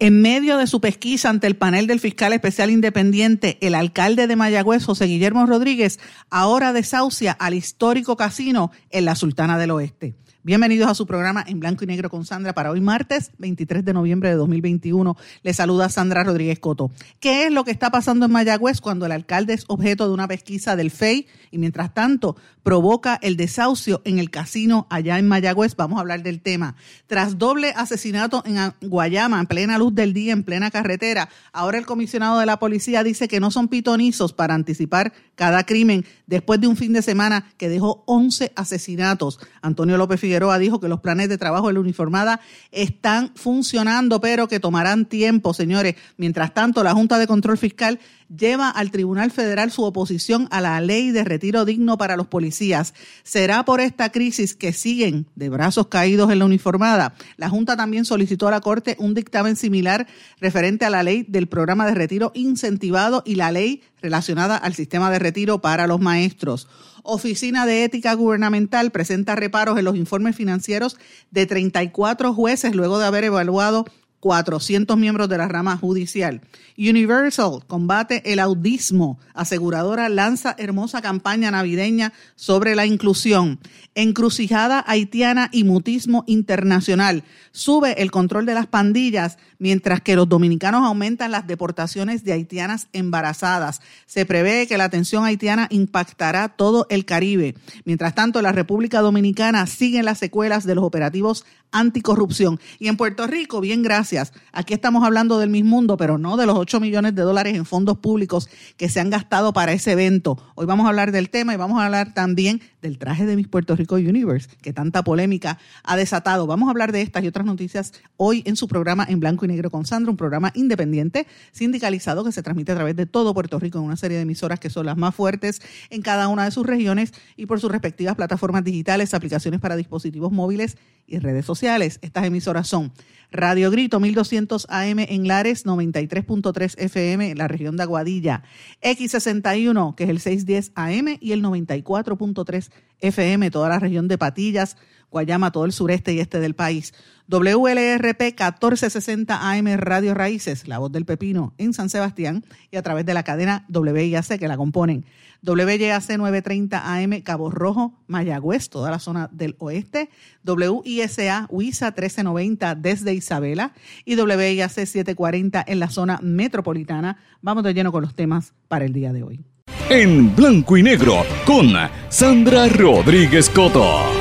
En medio de su pesquisa ante el panel del fiscal especial independiente, el alcalde de Mayagüez, José Guillermo Rodríguez, ahora desahucia al histórico casino en la Sultana del Oeste. Bienvenidos a su programa en blanco y negro con Sandra para hoy martes 23 de noviembre de 2021. Le saluda Sandra Rodríguez Coto. ¿Qué es lo que está pasando en Mayagüez cuando el alcalde es objeto de una pesquisa del FEI y mientras tanto provoca el desahucio en el casino allá en Mayagüez? Vamos a hablar del tema. Tras doble asesinato en Guayama, en plena luz del día, en plena carretera, ahora el comisionado de la policía dice que no son pitonizos para anticipar cada crimen después de un fin de semana que dejó 11 asesinatos. Antonio López Figueroa dijo que los planes de trabajo de la uniformada están funcionando, pero que tomarán tiempo, señores. Mientras tanto, la Junta de Control Fiscal lleva al Tribunal Federal su oposición a la ley de retiro digno para los policías. ¿Será por esta crisis que siguen de brazos caídos en la uniformada? La Junta también solicitó a la Corte un dictamen similar referente a la ley del programa de retiro incentivado y la ley relacionada al sistema de retiro para los maestros. Oficina de Ética Gubernamental presenta reparos en los informes financieros de 34 jueces luego de haber evaluado 400 miembros de la rama judicial. Universal combate el audismo. Aseguradora lanza hermosa campaña navideña sobre la inclusión. Encrucijada haitiana y mutismo internacional. Sube el control de las pandillas mientras que los dominicanos aumentan las deportaciones de haitianas embarazadas. Se prevé que la atención haitiana impactará todo el Caribe. Mientras tanto, la República Dominicana sigue las secuelas de los operativos anticorrupción. Y en Puerto Rico, bien gracias. Aquí estamos hablando del mismo mundo, pero no de los 8 millones de dólares en fondos públicos que se han gastado para ese evento. Hoy vamos a hablar del tema y vamos a hablar también del traje de Miss Puerto Rico Universe, que tanta polémica ha desatado. Vamos a hablar de estas y otras noticias hoy en su programa en blanco y negro con Sandra, un programa independiente, sindicalizado, que se transmite a través de todo Puerto Rico en una serie de emisoras que son las más fuertes en cada una de sus regiones y por sus respectivas plataformas digitales, aplicaciones para dispositivos móviles y redes sociales. Estas emisoras son Radio Grito 1200 AM en Lares, 93.3 FM en la región de Aguadilla, X61 que es el 610 AM y el 94.3 FM toda la región de Patillas, Guayama, todo el sureste y este del país. WLRP 1460 AM Radio Raíces, La Voz del Pepino en San Sebastián y a través de la cadena WIAC que la componen. WYAC 930 AM Cabo Rojo, Mayagüez, toda la zona del oeste. WISA WISA 1390 desde Isabela y WIAC 740 en la zona metropolitana. Vamos de lleno con los temas para el día de hoy. En blanco y negro con Sandra Rodríguez Coto.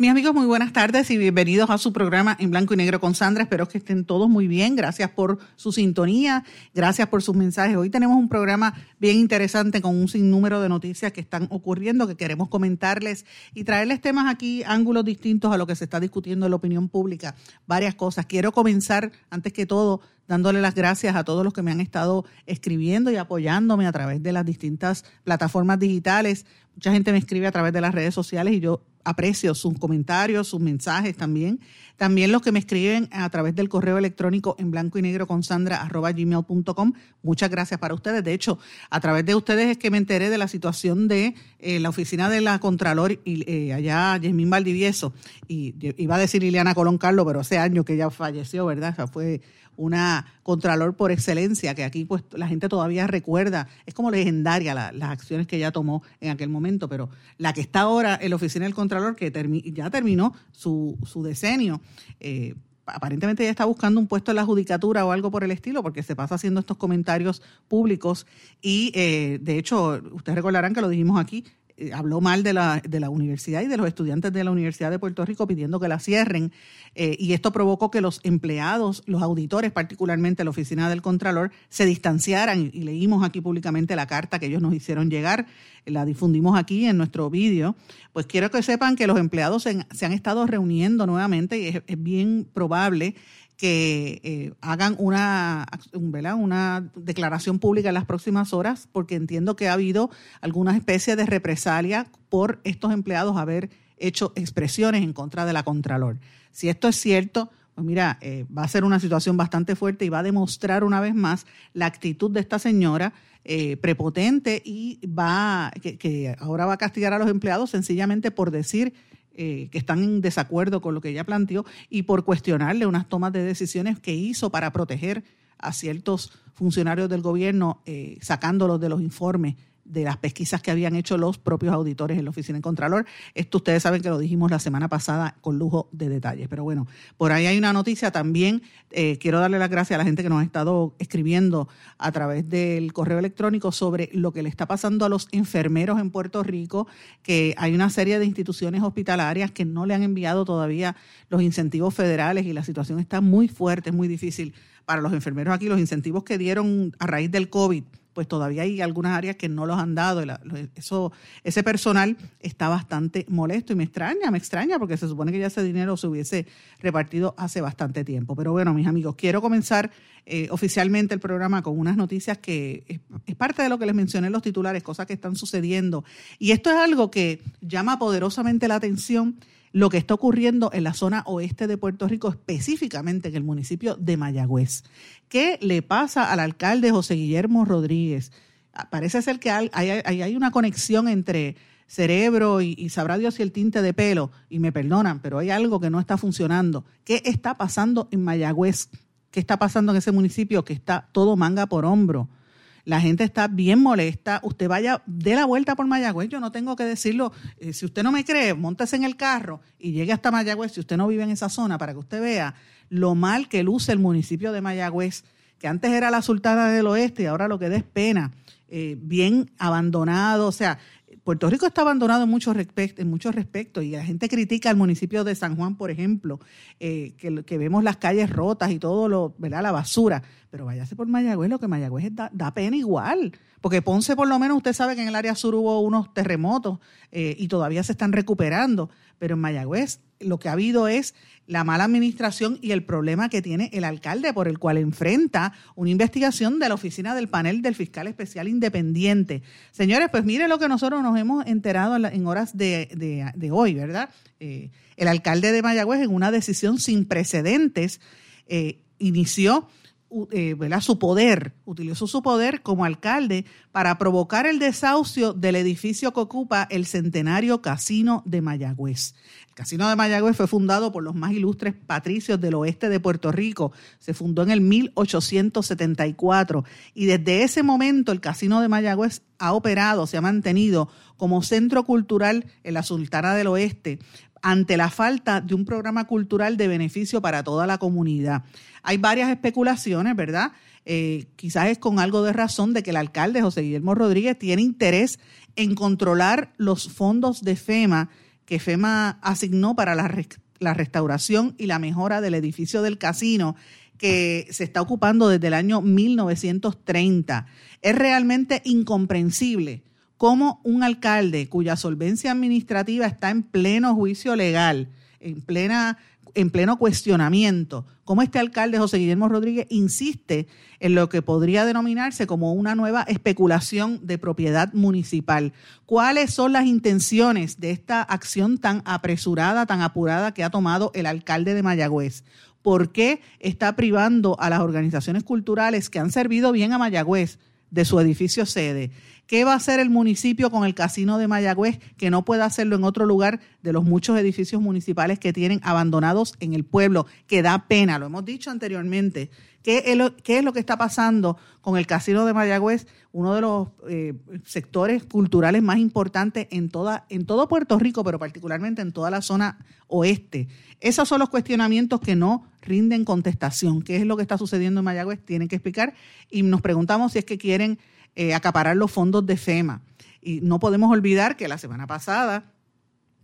Mis amigos, muy buenas tardes y bienvenidos a su programa en blanco y negro con Sandra. Espero que estén todos muy bien. Gracias por su sintonía, gracias por sus mensajes. Hoy tenemos un programa bien interesante con un sinnúmero de noticias que están ocurriendo, que queremos comentarles y traerles temas aquí, ángulos distintos a lo que se está discutiendo en la opinión pública. Varias cosas. Quiero comenzar, antes que todo, dándole las gracias a todos los que me han estado escribiendo y apoyándome a través de las distintas plataformas digitales. Mucha gente me escribe a través de las redes sociales y yo aprecio sus comentarios, sus mensajes también. También los que me escriben a través del correo electrónico en blanco y negro con sandra arroba gmail.com. Muchas gracias para ustedes. De hecho, a través de ustedes es que me enteré de la situación de eh, la oficina de la Contralor y, eh, allá, Yasmín Valdivieso. Y iba a decir Liliana Colón Carlos, pero hace años que ella falleció, ¿verdad? O sea, fue una contralor por excelencia, que aquí pues la gente todavía recuerda, es como legendaria las acciones que ella tomó en aquel momento, pero la que está ahora en la oficina del contralor, que ya terminó su, su decenio, eh, aparentemente ella está buscando un puesto en la judicatura o algo por el estilo, porque se pasa haciendo estos comentarios públicos. Y eh, de hecho, ustedes recordarán que lo dijimos aquí, habló mal de la, de la universidad y de los estudiantes de la Universidad de Puerto Rico pidiendo que la cierren. Eh, y esto provocó que los empleados, los auditores, particularmente la oficina del Contralor, se distanciaran. Y leímos aquí públicamente la carta que ellos nos hicieron llegar, la difundimos aquí en nuestro vídeo. Pues quiero que sepan que los empleados se, han estado reuniendo nuevamente y es, es bien probable que eh, hagan una, una declaración pública en las próximas horas, porque entiendo que ha habido alguna especie de represalia por estos empleados haber hecho expresiones en contra de la Contralor. Si esto es cierto, pues mira, eh, va a ser una situación bastante fuerte y va a demostrar una vez más la actitud de esta señora eh, prepotente y va que, que ahora va a castigar a los empleados sencillamente por decir eh, que están en desacuerdo con lo que ella planteó y por cuestionarle unas tomas de decisiones que hizo para proteger a ciertos funcionarios del gobierno, eh, sacándolos de los informes de las pesquisas que habían hecho los propios auditores en la oficina de Contralor. Esto ustedes saben que lo dijimos la semana pasada con lujo de detalles. Pero bueno, por ahí hay una noticia también. Eh, quiero darle las gracias a la gente que nos ha estado escribiendo a través del correo electrónico sobre lo que le está pasando a los enfermeros en Puerto Rico, que hay una serie de instituciones hospitalarias que no le han enviado todavía los incentivos federales y la situación está muy fuerte, muy difícil para los enfermeros aquí. Los incentivos que dieron a raíz del COVID pues todavía hay algunas áreas que no los han dado. Eso, ese personal está bastante molesto y me extraña, me extraña porque se supone que ya ese dinero se hubiese repartido hace bastante tiempo. Pero bueno, mis amigos, quiero comenzar eh, oficialmente el programa con unas noticias que es, es, parte de lo que les mencioné en los titulares, cosas que están sucediendo. Y esto es algo que llama poderosamente la atención lo que está ocurriendo en la zona oeste de Puerto Rico, específicamente en el municipio de Mayagüez. ¿Qué le pasa al alcalde José Guillermo Rodríguez? Ah, parece ser que hay, una conexión entre cerebro y, y, sabrá Dios si el tinte de pelo, y me perdonan, pero hay algo que no está funcionando. ¿Qué está pasando en Mayagüez? ¿Qué está pasando en ese municipio que está todo manga por hombro? La gente está bien molesta. Usted vaya, dé la vuelta por Mayagüez. Yo no tengo que decirlo. Eh, si usted no me cree, montese en el carro y llegue hasta Mayagüez. Si usted no vive en esa zona, para que usted vea lo mal que luce el municipio de Mayagüez, que antes era la Sultana del Oeste y ahora lo que da es pena. Eh, bien abandonado. O sea, Puerto Rico está abandonado en muchos, respectos y la gente critica al municipio de San Juan, por ejemplo, eh, que, vemos las calles rotas y todo lo, ¿verdad? La basura. Pero váyase por Mayagüez, lo que Mayagüez da, da, pena igual. Porque Ponce, por lo menos, usted sabe que en el área sur hubo unos terremotos eh, y todavía se están recuperando. Pero en Mayagüez lo que ha habido es la mala administración y el problema que tiene el alcalde por el cual enfrenta una investigación de la oficina del panel del fiscal especial independiente. Señores, pues mire lo que nosotros nos hemos enterado en horas de, hoy, ¿verdad? Eh, el alcalde de Mayagüez en una decisión sin precedentes eh, inició eh, su poder, utilizó su poder como alcalde para provocar el desahucio del edificio que ocupa el centenario Casino de Mayagüez. El Casino de Mayagüez fue fundado por los más ilustres patricios del oeste de Puerto Rico. Se fundó en el 1874 y desde ese momento el Casino de Mayagüez ha operado, se ha mantenido como centro cultural en la Sultana del Oeste ante la falta de un programa cultural de beneficio para toda la comunidad. Hay varias especulaciones, ¿verdad? Eh, quizás es con algo de razón de que el alcalde José Guillermo Rodríguez tiene interés en controlar los fondos de FEMA que FEMA asignó para la, la restauración y la mejora del edificio del casino que se está ocupando desde el año 1930. Es realmente incomprensible cómo un alcalde cuya solvencia administrativa está en pleno juicio legal, en plena en pleno cuestionamiento, cómo este alcalde José Guillermo Rodríguez insiste en lo que podría denominarse como una nueva especulación de propiedad municipal. ¿Cuáles son las intenciones de esta acción tan apresurada, tan apurada que ha tomado el alcalde de Mayagüez? ¿Por qué está privando a las organizaciones culturales que han servido bien a Mayagüez de su edificio sede? ¿Qué va a hacer el municipio con el casino de Mayagüez que no pueda hacerlo en otro lugar de los muchos edificios municipales que tienen abandonados en el pueblo? Que da pena, lo hemos dicho anteriormente. ¿Qué es lo, qué es lo que está pasando con el casino de Mayagüez? Uno de los eh, sectores culturales más importantes en, toda, en todo Puerto Rico, pero particularmente en toda la zona oeste. Esos son los cuestionamientos que no rinden contestación. ¿Qué es lo que está sucediendo en Mayagüez? Tienen que explicar y nos preguntamos si es que quieren eh, acaparar los fondos de FEMA. Y no podemos olvidar que la semana pasada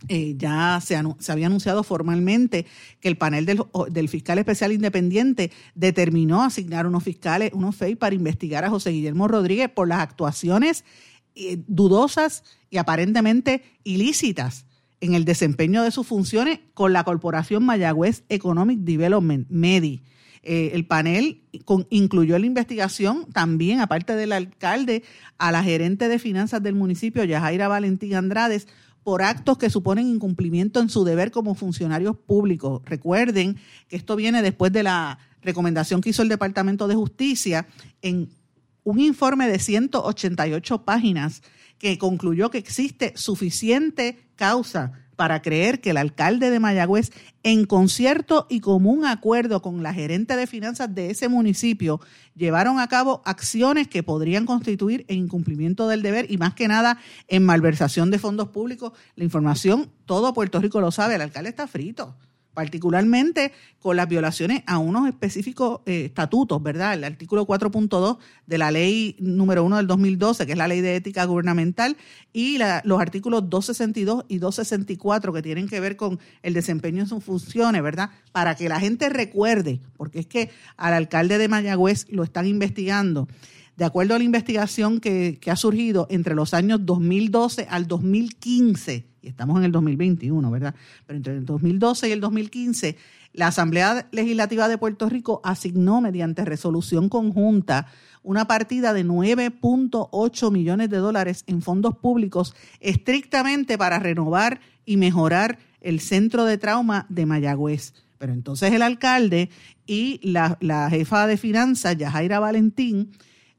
eh, ya se, había anunciado formalmente que el panel del, fiscal especial independiente determinó asignar unos fiscales, unos FEI, para investigar a José Guillermo Rodríguez por las actuaciones eh, dudosas y aparentemente ilícitas en el desempeño de sus funciones con la corporación Mayagüez Economic Development, MEDI. Eh, el panel incluyó la investigación también, aparte del alcalde, a la gerente de finanzas del municipio, Yajaira Valentín Andrades, por actos que suponen incumplimiento en su deber como funcionarios públicos. Recuerden que esto viene después de la recomendación que hizo el Departamento de Justicia en un informe de 188 páginas que concluyó que existe suficiente causa para creer que el alcalde de Mayagüez, en concierto y común acuerdo con la gerente de finanzas de ese municipio, llevaron a cabo acciones que podrían constituir en incumplimiento del deber y más que nada en malversación de fondos públicos. La información, todo Puerto Rico lo sabe, el alcalde está frito particularmente con las violaciones a unos específicos eh, estatutos, ¿verdad? El artículo 4.2 de la ley número 1 del 2012, que es la ley de ética gubernamental, y los artículos 262 y 264 que tienen que ver con el desempeño de sus funciones, ¿verdad? Para que la gente recuerde, porque es que al alcalde de Mayagüez lo están investigando. De acuerdo a la investigación que, que ha surgido entre los años 2012 al 2015, estamos en el 2021, ¿verdad? Pero entre el 2012 y el 2015, la Asamblea Legislativa de Puerto Rico asignó mediante resolución conjunta una partida de 9.8 millones de dólares en fondos públicos estrictamente para renovar y mejorar el centro de trauma de Mayagüez. Pero entonces el alcalde y la, jefa de finanzas, Yajaira Valentín,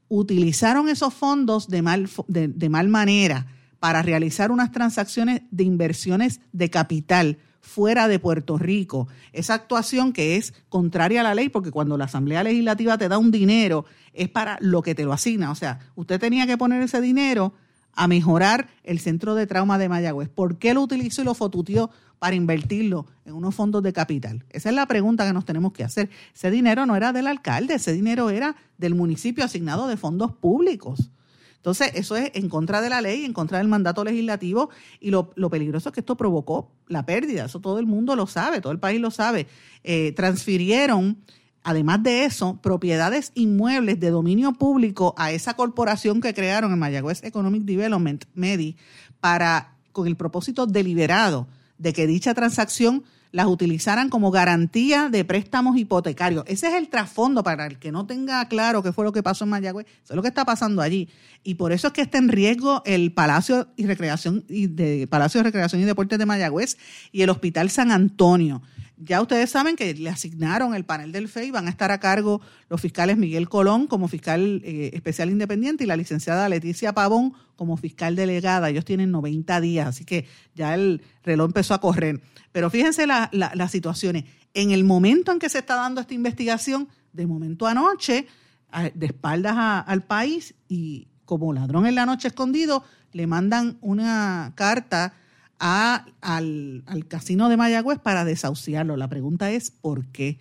utilizaron esos fondos de mal, de mal manera para realizar unas transacciones de inversiones de capital fuera de Puerto Rico. Esa actuación que es contraria a la ley, porque cuando la Asamblea Legislativa te da un dinero, es para lo que te lo asigna. O sea, usted tenía que poner ese dinero a mejorar el centro de trauma de Mayagüez. ¿Por qué lo utilizó y lo fotuteó para invertirlo en unos fondos de capital? Esa es la pregunta que nos tenemos que hacer. Ese dinero no era del alcalde, ese dinero era del municipio asignado de fondos públicos. Entonces, eso es en contra de la ley, en contra del mandato legislativo y lo, peligroso es que esto provocó la pérdida, eso todo el mundo lo sabe, todo el país lo sabe. Eh, transfirieron, además de eso, propiedades inmuebles de dominio público a esa corporación que crearon en Mayagüez Economic Development, MEDI, para, con el propósito deliberado de que dicha transacción las utilizaran como garantía de préstamos hipotecarios. Ese es el trasfondo para el que no tenga claro qué fue lo que pasó en Mayagüez. Eso es lo que está pasando allí. Y por eso es que está en riesgo el Palacio y Recreación y de Palacio de Recreación y Deportes de Mayagüez y el Hospital San Antonio. Ya ustedes saben que le asignaron el panel del FEI, van a estar a cargo los fiscales Miguel Colón como fiscal eh, especial independiente y la licenciada Leticia Pavón como fiscal delegada. Ellos tienen 90 días, así que ya el reloj empezó a correr. Pero fíjense las situaciones. En el momento en que se está dando esta investigación, de momento anoche, de espaldas al país y como ladrón en la noche escondido, le mandan una carta al, casino de Mayagüez para desahuciarlo. La pregunta es ¿por qué?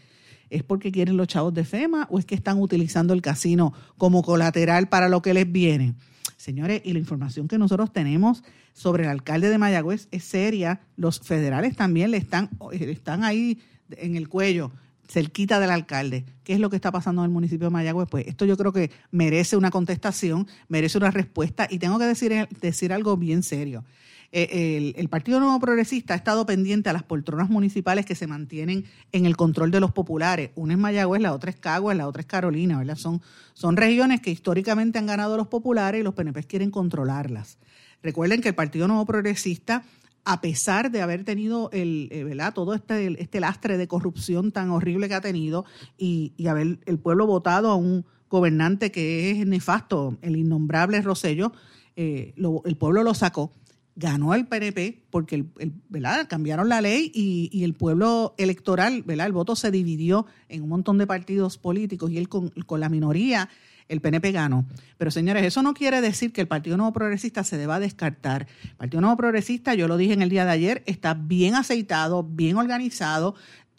¿Es porque quieren los chavos de FEMA o es que están utilizando el casino como colateral para lo que les viene? Señores, y la información que nosotros tenemos sobre el alcalde de Mayagüez es seria. Los federales también le están, están ahí en el cuello, cerquita del alcalde. ¿Qué es lo que está pasando en el municipio de Mayagüez? Pues esto yo creo que merece una contestación, merece una respuesta y tengo que decir, decir algo bien serio. Eh, el, Partido Nuevo Progresista ha estado pendiente a las poltronas municipales que se mantienen en el control de los populares. Una es Mayagüez, la otra es Caguas, la otra es Carolina, ¿verdad? Son, son regiones que históricamente han ganado los populares y los PNP quieren controlarlas. Recuerden que el Partido Nuevo Progresista a pesar de haber tenido el, eh, ¿verdad? todo este, este lastre de corrupción tan horrible que ha tenido y, haber el pueblo votado a un gobernante que es nefasto, el innombrable Rosello, eh, el pueblo lo sacó ganó el PNP porque el, ¿verdad? cambiaron la ley y, el pueblo electoral, ¿verdad? el voto se dividió en un montón de partidos políticos y él con, la minoría, el PNP ganó. Pero señores, eso no quiere decir que el Partido Nuevo Progresista se deba descartar. El Partido Nuevo Progresista, yo lo dije en el día de ayer, está bien aceitado, bien organizado.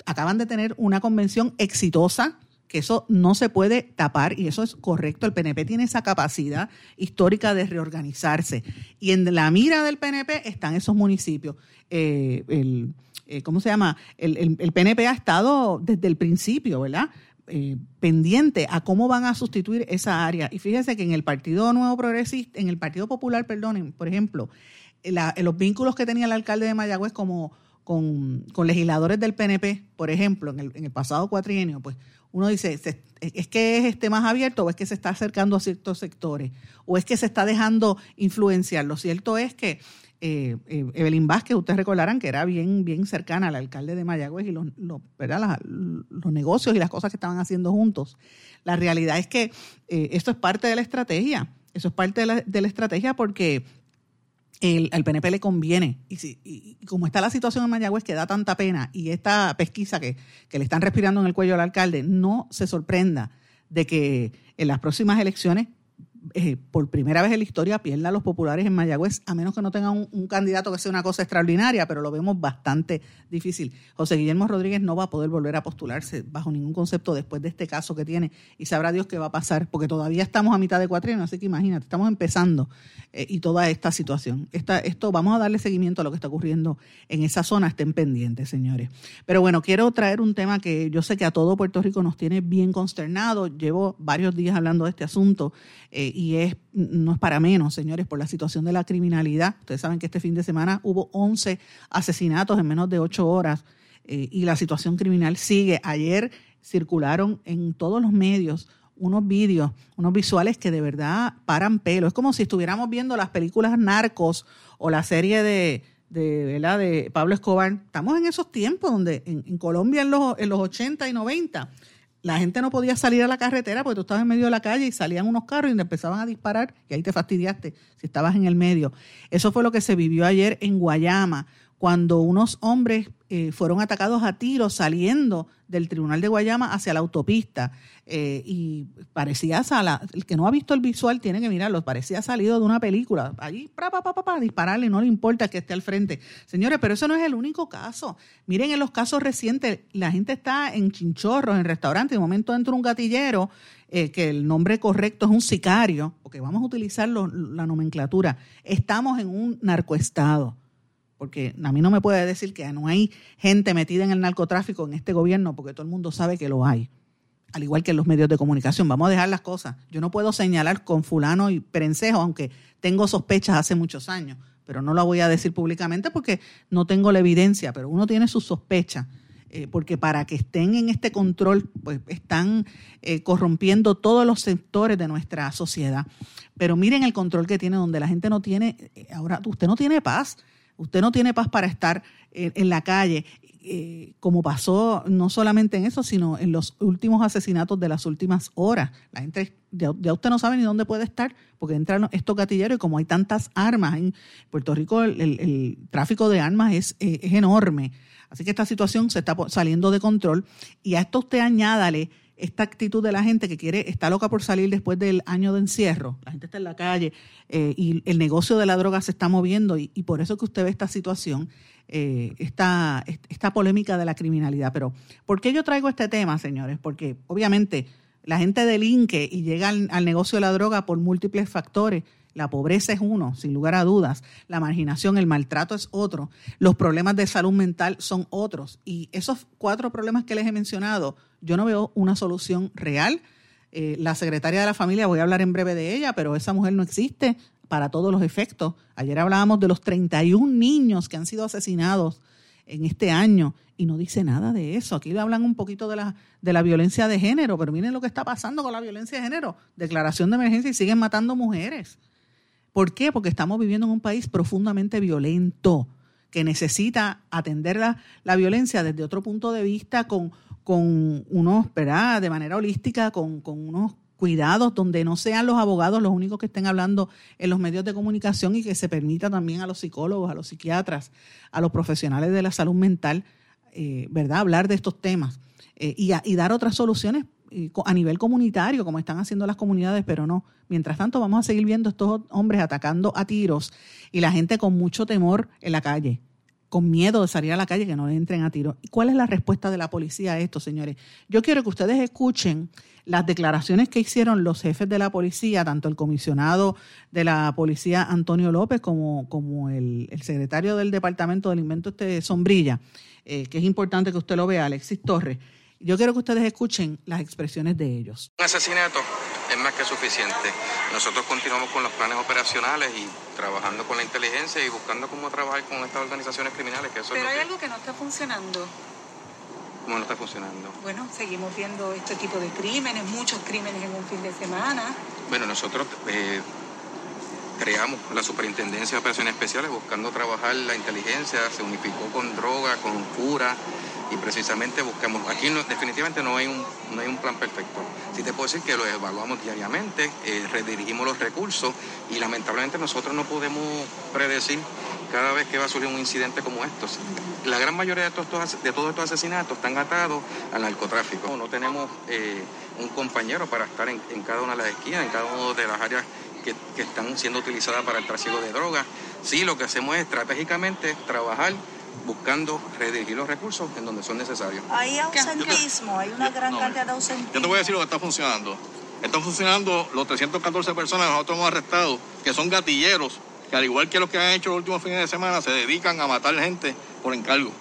Acaban de tener una convención exitosa que eso no se puede tapar y eso es correcto. El PNP tiene esa capacidad histórica de reorganizarse. Y en la mira del PNP están esos municipios. Eh, el, eh, ¿Cómo se llama? El, PNP ha estado desde el principio, ¿verdad? Eh, pendiente a cómo van a sustituir esa área. Y fíjense que en el Partido Nuevo Progresista, en el Partido Popular, perdonen, por ejemplo, los vínculos que tenía el alcalde de Mayagüez como con, legisladores del PNP, por ejemplo, en el, en el pasado cuatrienio, pues uno dice, ¿es que es este más abierto o es que se está acercando a ciertos sectores? ¿O es que se está dejando influenciar? Lo cierto es que eh, eh, Evelyn Vázquez, ustedes recordarán que era bien, bien cercana al alcalde de Mayagüez y los, los, los negocios y las cosas que estaban haciendo juntos. La realidad es que eh, esto es parte de la estrategia. Eso es parte de la, de la estrategia porque el, al PNP le conviene. Y, si, y, como está la situación en Mayagüez que da tanta pena y esta pesquisa que, que le están respirando en el cuello al alcalde, no se sorprenda de que en las próximas elecciones eh, por primera vez en la historia pierdan los populares en Mayagüez, a menos que no tengan un, candidato que sea una cosa extraordinaria, pero lo vemos bastante difícil. José Guillermo Rodríguez no va a poder volver a postularse bajo ningún concepto después de este caso que tiene y sabrá Dios qué va a pasar, porque todavía estamos a mitad de cuatrienio, así que imagínate, estamos empezando eh, y toda esta situación. Esto vamos a darle seguimiento a lo que está ocurriendo en esa zona, estén pendientes, señores. Pero bueno, quiero traer un tema que yo sé que a todo Puerto Rico nos tiene bien consternado. Llevo varios días hablando de este asunto. Eh, y es, no es para menos, señores, por la situación de la criminalidad. Ustedes saben que este fin de semana hubo 11 asesinatos en menos de 8 horas eh, y la situación criminal sigue. Ayer circularon en todos los medios unos vídeos, unos visuales que de verdad paran pelo. Es como si estuviéramos viendo las películas Narcos o la serie de, de, de Pablo Escobar. Estamos en esos tiempos donde en, en Colombia en los, en los 80 y 90 la gente no podía salir a la carretera porque tú estabas en medio de la calle y salían unos carros y empezaban a disparar y ahí te fastidiaste si estabas en el medio. Eso fue lo que se vivió ayer en Guayama, cuando unos hombres eh, fueron atacados a tiros saliendo del Tribunal de Guayama hacia la autopista. Eh, y parecía, sala, el que no ha visto el visual tiene que mirarlo, parecía salido de una película. Allí, pa, pa, pa, pa, dispararle, no le importa que esté al frente. Señores, pero eso no es el único caso. Miren, en los casos recientes, la gente está en chinchorros, en restaurantes, de momento entra un gatillero, eh, que el nombre correcto es un sicario, porque vamos a utilizar la nomenclatura. Estamos en un narcoestado porque a mí no me puede decir que no hay gente metida en el narcotráfico en este gobierno, porque todo el mundo sabe que lo hay, al igual que en los medios de comunicación. Vamos a dejar las cosas. Yo no puedo señalar con fulano y perencejo, aunque tengo sospechas hace muchos años, pero no lo voy a decir públicamente porque no tengo la evidencia, pero uno tiene sus sospechas. Eh, porque para que estén en este control, pues están eh, corrompiendo todos los sectores de nuestra sociedad. Pero miren el control que tiene, donde la gente no tiene, eh, ahora usted no tiene paz. Usted no tiene paz para estar en, la calle, eh, como pasó no solamente en eso, sino en los últimos asesinatos de las últimas horas. La gente, ya, usted no sabe ni dónde puede estar, porque entran estos gatilleros y como hay tantas armas en Puerto Rico, el, tráfico de armas es, eh, es enorme. Así que esta situación se está saliendo de control y a esto usted añádale esta actitud de la gente que quiere, está loca por salir después del año de encierro, la gente está en la calle eh, y el negocio de la droga se está moviendo y, por eso que usted ve esta situación, eh, esta, polémica de la criminalidad. Pero, ¿por qué yo traigo este tema, señores? Porque obviamente la gente delinque y llega al negocio de la droga por múltiples factores la pobreza es uno, sin lugar a dudas. La marginación, el maltrato es otro. Los problemas de salud mental son otros. Y esos cuatro problemas que les he mencionado, yo no veo una solución real. Eh, la secretaria de la familia, voy a hablar en breve de ella, pero esa mujer no existe para todos los efectos. Ayer hablábamos de los 31 niños que han sido asesinados en este año y no dice nada de eso. Aquí le hablan un poquito de la, de la violencia de género, pero miren lo que está pasando con la violencia de género. Declaración de emergencia y siguen matando mujeres. ¿Por qué? Porque estamos viviendo en un país profundamente violento, que necesita atender la, violencia desde otro punto de vista, con, con unos. De manera holística, con, con unos cuidados donde no sean los abogados los únicos que estén hablando en los medios de comunicación y que se permita también a los psicólogos, a los psiquiatras, a los profesionales de la salud mental, eh, ¿verdad? Hablar de estos temas eh, y, y, dar otras soluciones a nivel comunitario, como están haciendo las comunidades, pero no. Mientras tanto, vamos a seguir viendo estos hombres atacando a tiros y la gente con mucho temor en la calle. con miedo de salir a la calle, que no le entren a tiro. ¿Y cuál es la respuesta de la policía a esto, señores? Yo quiero que ustedes escuchen las declaraciones que hicieron los jefes de la policía, tanto el comisionado de la policía Antonio López como, como el, secretario del Departamento del Invento este Sombrilla, eh, que es importante que usted lo vea, Alexis Torres. Yo quiero que ustedes escuchen las expresiones de ellos. Un asesinato es más que suficiente. Nosotros continuamos con los planes operacionales y trabajando con la inteligencia y buscando cómo trabajar con estas organizaciones criminales. Que Pero hay algo que no está funcionando. ¿Cómo no está funcionando? Bueno, seguimos viendo este tipo de crímenes, muchos crímenes en un fin de semana. Bueno, nosotros eh, creamos la Superintendencia de Operaciones Especiales buscando trabajar la inteligencia, se unificó con droga, con cura y precisamente buscamos, aquí definitivamente no hay, un, no hay un plan perfecto. Sí te puedo decir que lo evaluamos diariamente, eh, redirigimos los recursos y lamentablemente nosotros no podemos predecir cada vez que va a surgir un incidente como estos. La gran mayoría de todos estos, de todos estos asesinatos están atados al narcotráfico. No tenemos eh, un compañero para estar en, cada una de las esquinas, en cada una de las áreas que, que están siendo utilizadas para el trasiego de drogas. Sí, lo que hacemos es estratégicamente trabajar buscando redirigir los recursos en donde son necesarios. Hay ausentismo, hay una gran cantidad de ausentismo. Yo te voy a decir lo que está funcionando. Están funcionando los 314 personas que nosotros hemos arrestado, que son gatilleros, que al igual que los que han hecho los últimos fines de semana, se dedican a matar gente por encargo.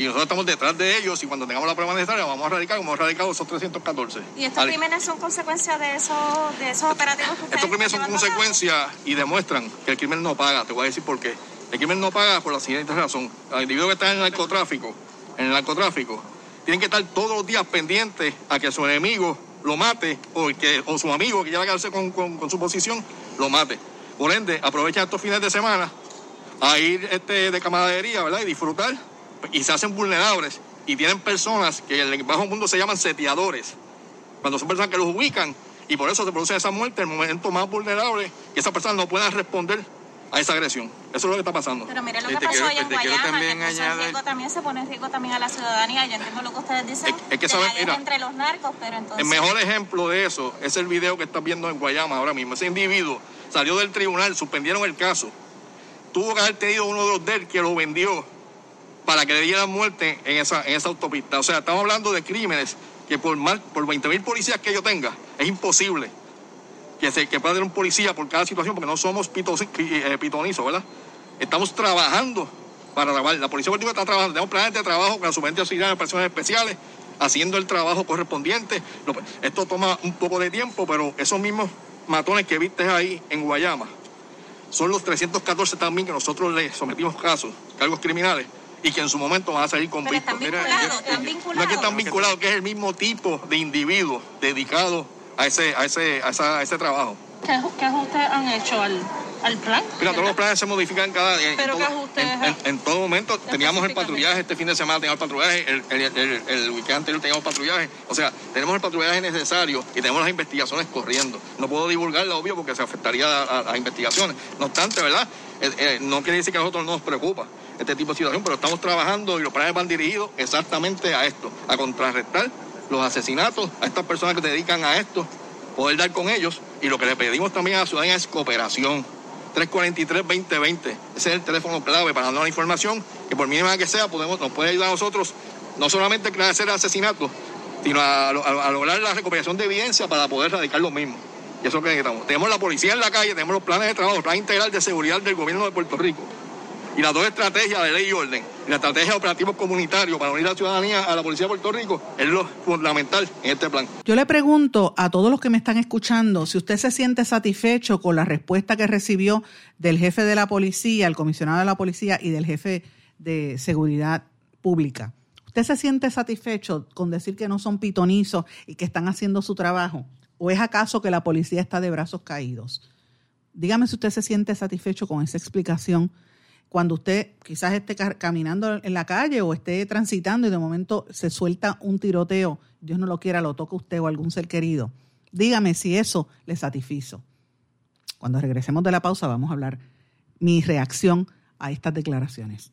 Y nosotros estamos detrás de ellos y cuando tengamos la prueba necesaria vamos a erradicar como hemos erradicado esos 314. ¿Y estos crímenes son consecuencia de, eso, de esos operativos que Estos crímenes son consecuencia y demuestran que el crimen no paga. Te voy a decir por qué. El crimen no paga por la siguiente razón. Los individuos que están en el narcotráfico, en el narcotráfico, tienen que estar todos los días pendientes a que su enemigo lo mate o, que, o su amigo que quiera quedarse con, con, su posición lo mate. Por ende, aprovechan estos fines de semana a ir este, de camaradería, ¿verdad? Y disfrutar. Y se hacen vulnerables. Y tienen personas que en el bajo mundo se llaman seteadores. Cuando son personas que los ubican y por eso se produce esa muerte, el momento más vulnerable, que esas personas no puedan responder a esa agresión. Eso es lo que está pasando. Pero mire lo que pasó allá en Guayama, también que riesgo, también se pone en riesgo también a la ciudadanía. Yo entiendo lo que ustedes dicen. Es, que saben, mira, entre los narcos, pero entonces... El mejor ejemplo de eso es el video que estás viendo en Guayama ahora mismo. Ese individuo salió del tribunal, suspendieron el caso. Tuvo que haber tenido uno de los de él que lo vendió para que le dieran muerte en esa, en esa autopista. O sea, estamos hablando de crímenes que por, mal, por 20 mil policías que yo tenga, es imposible que, se, que pueda tener un policía por cada situación, porque no somos eh, pitonizos, ¿verdad? Estamos trabajando para trabajar. La Policía Política está trabajando, tenemos planes de trabajo con la Subvención Auxiliar de Personas Especiales, haciendo el trabajo correspondiente. Esto toma un poco de tiempo, pero esos mismos matones que viste ahí en Guayama son los 314 también que nosotros le sometimos casos, cargos criminales, y que en su momento van a salir convictos. Están vinculados, están vinculados. No es que están vinculados, que es el mismo tipo de individuo dedicado a ese, a ese, a ese trabajo. ¿Qué, ajustes han hecho al, al plan? Mira, todos los planes se modifican cada día. ¿Pero qué ajustes? En, todo momento teníamos el patrullaje, este fin de semana teníamos el patrullaje, el, el, el, weekend anterior teníamos patrullaje. O sea, tenemos el patrullaje necesario y tenemos las investigaciones corriendo. No puedo divulgarla, obvio, porque se afectaría a, las investigaciones. No obstante, ¿verdad? Eh, eh, no quiere decir que a nosotros no nos preocupa este tipo de situación, pero estamos trabajando y los planes van dirigidos exactamente a esto, a contrarrestar los asesinatos, a estas personas que se dedican a esto, poder dar con ellos. Y lo que le pedimos también a la ciudadanía es cooperación. 343-2020. Ese es el teléfono clave para darnos la información que por mínima que sea podemos, nos puede ayudar a nosotros no solamente a hacer asesinatos, sino a, lograr la recuperación de evidencia para poder radicar lo mismo. Y eso es lo que necesitamos. Tenemos la policía en la calle, tenemos los planes de trabajo, plan integral de seguridad del gobierno de Puerto Rico y las dos estrategias de ley y orden, y la estrategia de operativos comunitarios para unir a la ciudadanía a la Policía de Puerto Rico, es lo fundamental en este plan. Yo le pregunto a todos los que me están escuchando si usted se siente satisfecho con la respuesta que recibió del jefe de la policía, el comisionado de la policía y del jefe de seguridad pública. ¿Usted se siente satisfecho con decir que no son pitonizos y que están haciendo su trabajo? ¿O es acaso que la policía está de brazos caídos? Dígame si usted se siente satisfecho con esa explicación cuando usted quizás esté caminando en la calle o esté transitando y de momento se suelta un tiroteo, Dios no lo quiera, lo toca usted o algún ser querido. Dígame si eso le satisfizo. Cuando regresemos de la pausa vamos a hablar mi reacción a estas declaraciones.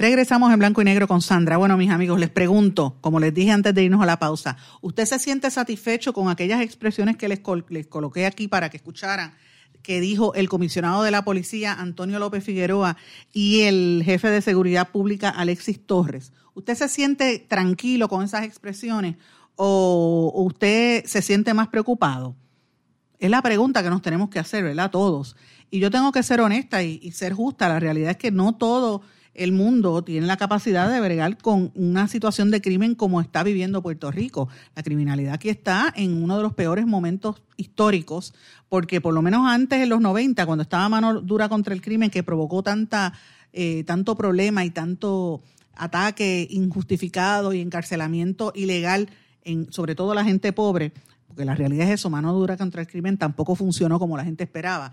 Regresamos en blanco y negro con Sandra. Bueno, mis amigos, les pregunto, como les dije antes de irnos a la pausa, ¿usted se siente satisfecho con aquellas expresiones que les, coloqué aquí para que escucharan? que dijo el comisionado de la policía, Antonio López Figueroa, y el jefe de seguridad pública, Alexis Torres. ¿Usted se siente tranquilo con esas expresiones o usted se siente más preocupado? Es la pregunta que nos tenemos que hacer, ¿verdad? Todos. Y yo tengo que ser honesta y, y ser justa. La realidad es que no todo el mundo tiene la capacidad de bregar con una situación de crimen como está viviendo Puerto Rico. La criminalidad aquí está en uno de los peores momentos históricos, porque por lo menos antes, en los 90, cuando estaba mano dura contra el crimen, que provocó tanta, eh, tanto problema y tanto ataque injustificado y encarcelamiento ilegal, en, sobre todo la gente pobre, porque la realidad es eso, mano dura contra el crimen tampoco funcionó como la gente esperaba.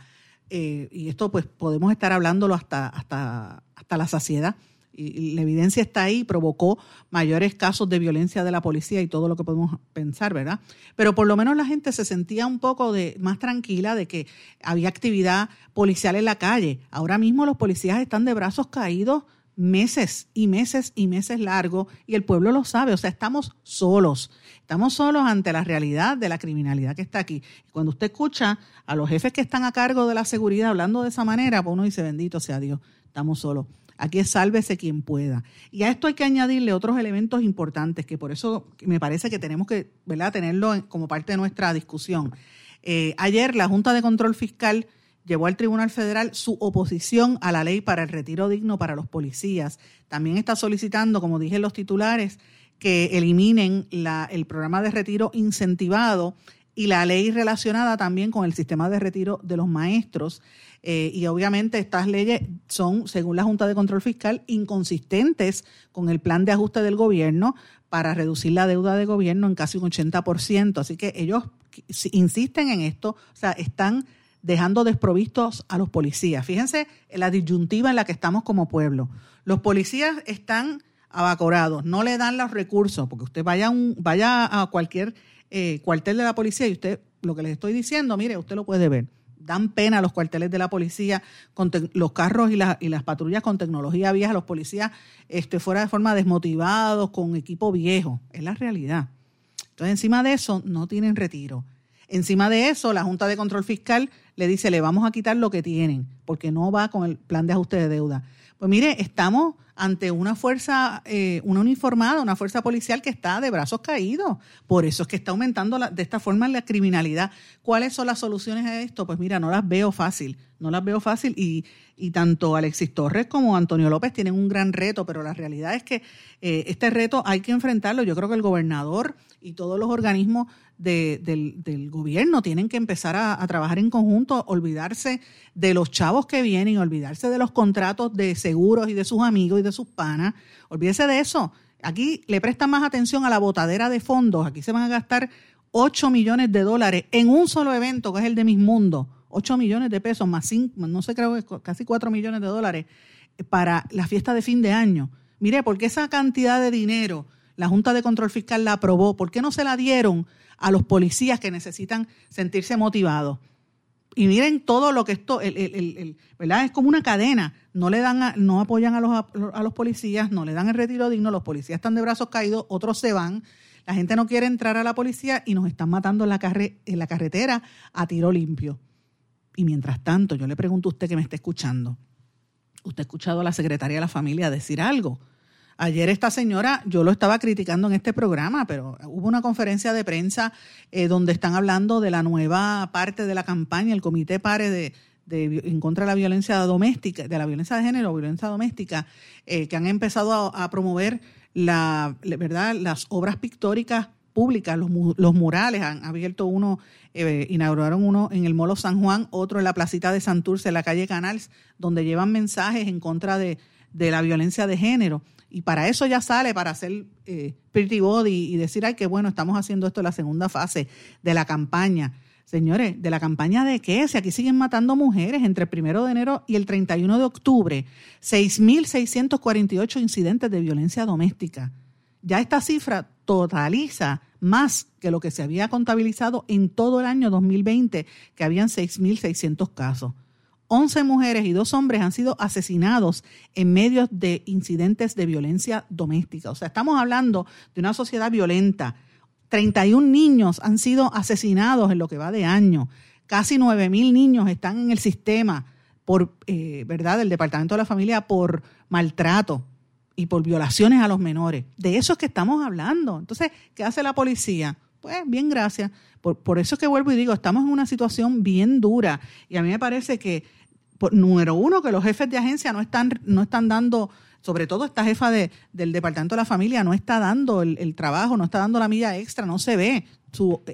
Eh, y esto pues podemos estar hablándolo hasta, hasta, hasta la saciedad. Y, la evidencia está ahí, provocó mayores casos de violencia de la policía y todo lo que podemos pensar, ¿verdad? Pero por lo menos la gente se sentía un poco de, más tranquila de que había actividad policial en la calle. Ahora mismo los policías están de brazos caídos meses y meses y meses largos y el pueblo lo sabe, o sea, estamos solos, estamos solos ante la realidad de la criminalidad que está aquí. Cuando usted escucha a los jefes que están a cargo de la seguridad hablando de esa manera, pues uno dice, bendito sea Dios, estamos solos. Aquí es sálvese quien pueda. Y a esto hay que añadirle otros elementos importantes, que por eso me parece que tenemos que ¿verdad? tenerlo como parte de nuestra discusión. Eh, ayer la Junta de Control Fiscal llevó al Tribunal Federal su oposición a la ley para el retiro digno para los policías. También está solicitando, como dije los titulares, que eliminen el programa de retiro incentivado y la ley relacionada también con el sistema de retiro de los maestros. Eh, y obviamente estas leyes son, según la Junta de Control Fiscal, inconsistentes con el plan de ajuste del gobierno para reducir la deuda de gobierno en casi un 80%. Así que ellos insisten en esto, o sea, están dejando desprovistos a los policías. Fíjense en la disyuntiva en la que estamos como pueblo. Los policías están abacorados, no le dan los recursos, porque usted vaya, un, vaya a cualquier eh, cuartel de la policía y usted, lo que les estoy diciendo, mire, usted lo puede ver. Dan pena los cuarteles de la policía, con los carros y, y, las patrullas con tecnología vieja, los policías este, fuera de forma desmotivados, con equipo viejo. Es la realidad. Entonces, encima de eso, no tienen retiro. Encima de eso, la Junta de Control Fiscal le dice, le vamos a quitar lo que tienen, porque no va con el plan de ajuste de deuda. Pues mire, estamos ante una fuerza, eh, una uniformada, una fuerza policial que está de brazos caídos. Por eso es que está aumentando de esta forma la criminalidad. ¿Cuáles son las soluciones a esto? Pues mira, no las veo fácil, no las veo fácil y, y tanto Alexis Torres como Antonio López tienen un gran reto, pero la realidad es que eh, este reto hay que enfrentarlo. Yo creo que el gobernador y todos los organismos del, gobierno tienen que empezar a, trabajar en conjunto, olvidarse de los chavos que vienen, olvidarse de los contratos de seguros y de sus amigos y de sus panas, olvídese de eso. Aquí le prestan más atención a la botadera de fondos, aquí se van a gastar 8 millones de dólares en un solo evento, que es el de Mis Mundos, 8 millones de pesos más 5, no sé, creo que casi 4 millones de dólares para la fiesta de fin de año. Mire, porque esa cantidad de dinero la Junta de Control Fiscal la aprobó, ¿por qué no se la dieron a los policías que necesitan sentirse motivados? Y miren todo lo que esto, el, ¿verdad? Es como una cadena. No le dan, no apoyan a los, a los policías, no le dan el retiro digno, los policías están de brazos caídos, otros se van. La gente no quiere entrar a la policía y nos están matando en la, en la carretera a tiro limpio. Y mientras tanto, yo le pregunto a usted que me está escuchando, ¿usted ha escuchado a la secretaria de la familia decir algo? Ayer esta señora, yo lo estaba criticando en este programa, pero hubo una conferencia de prensa eh, donde están hablando de la nueva parte de la campaña, el Comité Pare de, en contra de la violencia doméstica, de la violencia de género, violencia doméstica, eh, que han empezado a, promover la, verdad, las obras pictóricas públicas, los, los murales, han abierto uno, eh, inauguraron uno en el Molo San Juan, otro en la placita de Santurce, en la calle Canals, donde llevan mensajes en contra de, de la violencia de género. Y para eso ya sale, para hacer eh, Pretty Body y decir, ay, qué bueno, estamos haciendo esto en la segunda fase de la campaña. Señores, ¿de la campaña de qué? Si aquí siguen matando mujeres entre el primero de enero y el 31 de octubre, 6.648 incidentes de violencia doméstica. Ya esta cifra totaliza más que lo que se había contabilizado en todo el año 2020, que habían 6.600 casos. 11 mujeres y dos hombres han sido asesinados en medio de incidentes de violencia doméstica. O sea, estamos hablando de una sociedad violenta. 31 niños han sido asesinados en lo que va de año. Casi 9.000 niños están en el sistema por, eh, ¿verdad?, del Departamento de la Familia por maltrato y por violaciones a los menores. De eso es que estamos hablando. Entonces, ¿qué hace la policía? Pues bien, gracias. Por, por eso es que vuelvo y digo, estamos en una situación bien dura y a mí me parece que, número uno, que los jefes de agencia no están, no están dando sobre todo esta jefa de, del Departamento de la Familia no está dando el, trabajo, no está dando la milla extra, no se ve.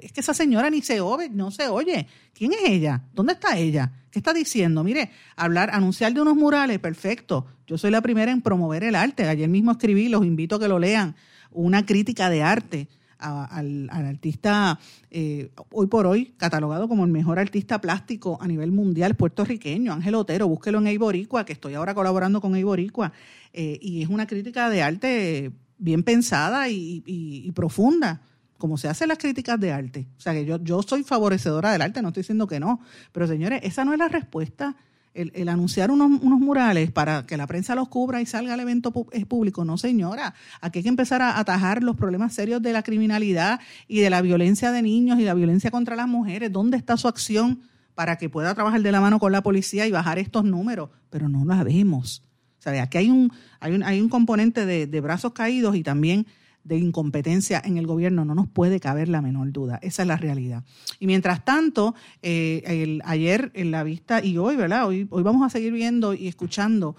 Es que esa señora ni se oye, no se oye. ¿Quién es ella? ¿Dónde está ella? ¿Qué está diciendo? Mire, hablar, anunciar de unos murales, perfecto. Yo soy la primera en promover el arte. Ayer mismo escribí, los invito a que lo lean, una crítica de arte al, artista eh, hoy por hoy catalogado como el mejor artista plástico a nivel mundial puertorriqueño, Ángel Otero, búsquelo en Eiboricua, que estoy ahora colaborando con Eiboricua, eh, y es una crítica de arte bien pensada y, profunda como se hacen las críticas de arte. O sea que yo, yo soy favorecedora del arte, no estoy diciendo que no, pero señores, esa no es la respuesta el, anunciar unos, murales para que la prensa los cubra y salga al evento público, no señora, aquí hay que empezar a atajar los problemas serios de la criminalidad y de la violencia de niños y la violencia contra las mujeres. ¿Dónde está su acción para que pueda trabajar de la mano con la policía y bajar estos números? Pero no la vemos. O sea, aquí hay un, hay un, hay un componente de brazos caídos y también de incompetencia en el gobierno no nos puede caber la menor duda. Esa es la realidad. Y mientras tanto, eh, ayer en la vista y hoy, ¿verdad? Hoy, hoy vamos a seguir viendo y escuchando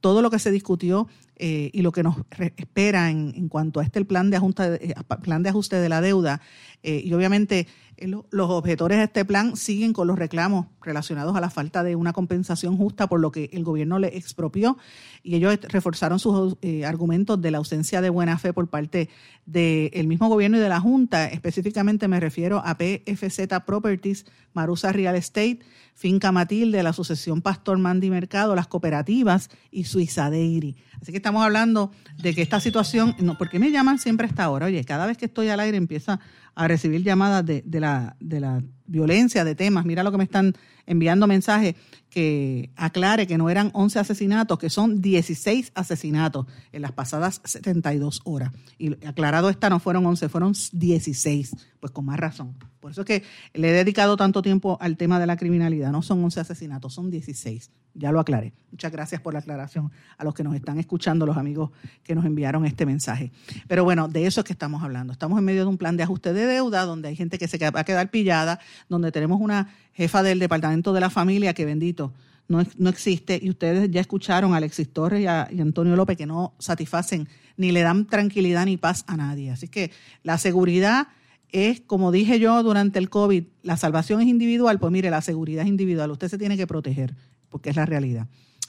todo lo que se discutió eh, y lo que nos espera en, cuanto a este plan de ajuste, eh, plan de, ajuste de la deuda. y obviamente los objetores de este plan siguen con los reclamos relacionados a la falta de una compensación justa por lo que el gobierno le expropió y ellos reforzaron sus eh, argumentos de la ausencia de buena fe por parte del mismo gobierno y de la Junta. Específicamente me refiero a PFZ Properties, Marusa Real Estate, Finca Matilde, la Asociación Pastor Mandy Mercado, las cooperativas y Suiza Dairy. Así que estamos hablando de que esta situación, no, ¿por qué me llaman siempre a esta hora? Oye, cada vez que estoy al aire empieza a recibir llamadas de, de, la, de la violencia, de temas. Mira lo que me están enviando mensajes que aclare que no eran 11 asesinatos, que son 16 asesinatos en las pasadas 72 horas. Y aclarado esta, no fueron 11, fueron 16, pues con más razón. Por eso es que le he dedicado tanto tiempo al tema de la criminalidad. No son 11 asesinatos, son 16. Ya lo aclaré. Muchas gracias por la aclaración a los que nos están escuchando, los amigos que nos enviaron este mensaje. Pero bueno, de eso es que estamos hablando. Estamos en medio de un plan de ajuste de deuda donde hay gente que se va a quedar pillada, donde tenemos una jefa del Departamento de la Familia que bendito no, no existe y ustedes ya escucharon a Alexis Torres y a, Antonio López que no satisfacen ni le dan tranquilidad ni paz a nadie. Así que la seguridad es, como dije yo durante el COVID, la salvación es individual, pues mire, la seguridad es individual, usted se tiene que proteger, porque es la realidad.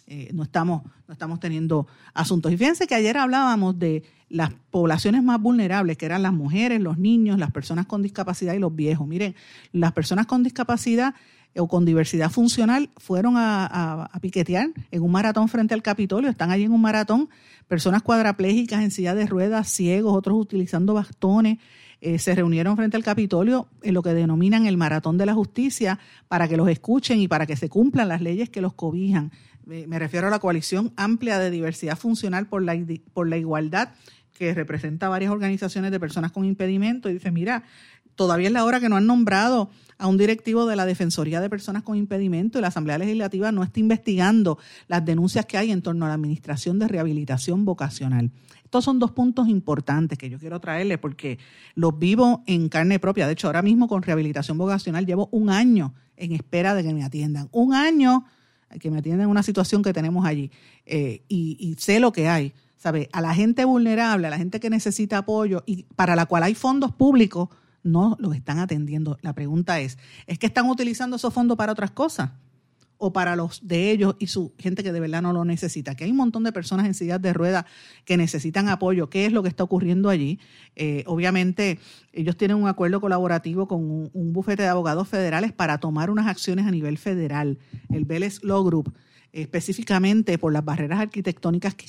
Eh, no, estamos, no estamos teniendo asuntos. Y fíjense que ayer hablábamos de las poblaciones más vulnerables, que eran las mujeres, los niños, las personas con discapacidad y los viejos. Miren, las personas con discapacidad o con diversidad funcional fueron a, piquetear en un maratón frente al Capitolio, están allí en un maratón, personas cuadraplégicas en silla de ruedas, ciegos, otros utilizando bastones, eh, se reunieron frente al Capitolio en lo que denominan el Maratón de la Justicia para que los escuchen y para que se cumplan las leyes que los cobijan. me refiero a la coalición amplia de diversidad funcional por la, por la igualdad que representa varias organizaciones de personas con impedimento y dice, mira, todavía es la hora que no han nombrado a un directivo de la Defensoría de Personas con Impedimento y la Asamblea Legislativa no está investigando las denuncias que hay en torno a la Administración de Rehabilitación Vocacional. Estos son dos puntos importantes que yo quiero traerle porque los vivo en carne propia. De hecho, ahora mismo con rehabilitación vocacional llevo un año en espera de que me atiendan. Un año que me atiendan en una situación que tenemos allí. Eh, y sé lo que hay. ¿Sabe? A la gente vulnerable, a la gente que necesita apoyo y para la cual hay fondos públicos no los están atendiendo. La pregunta es, ¿es que están utilizando esos fondos para otras cosas? o para los de ellos y su gente que de verdad no lo necesita. Que hay un montón de personas en sillas de ruedas que necesitan apoyo. ¿Qué es lo que está ocurriendo allí? Eh, obviamente, ellos tienen un acuerdo colaborativo con un, bufete de abogados federales para tomar unas acciones a nivel federal. El Vélez Law Group, específicamente por las barreras arquitectónicas que,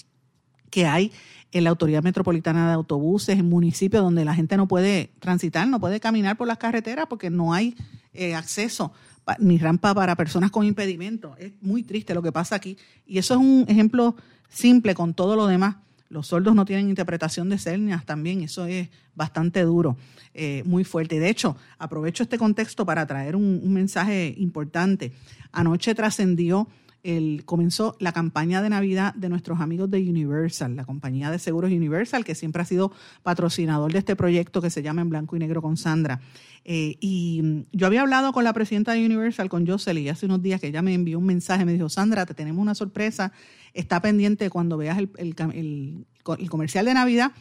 que hay en la Autoridad Metropolitana de Autobuses, en municipios donde la gente no puede transitar, no puede caminar por las carreteras porque no hay eh, acceso ni rampa para personas con impedimento. Es muy triste lo que pasa aquí. Y eso es un ejemplo simple con todo lo demás. Los sordos no tienen interpretación de señas también, eso es bastante duro, eh, muy fuerte. De hecho, aprovecho este contexto para traer un mensaje importante. Anoche trascendió el, comenzó la campaña de Navidad de nuestros amigos de Universal, la compañía de seguros Universal, que siempre ha sido patrocinador de este proyecto que se llama En Blanco y Negro con Sandra. Eh, y mm, yo había hablado con la presidenta de Universal, con Jocelyn, hace unos días que ella me envió un mensaje, me dijo, Sandra, te tenemos una sorpresa, está pendiente cuando veas el, el, comercial de Navidad.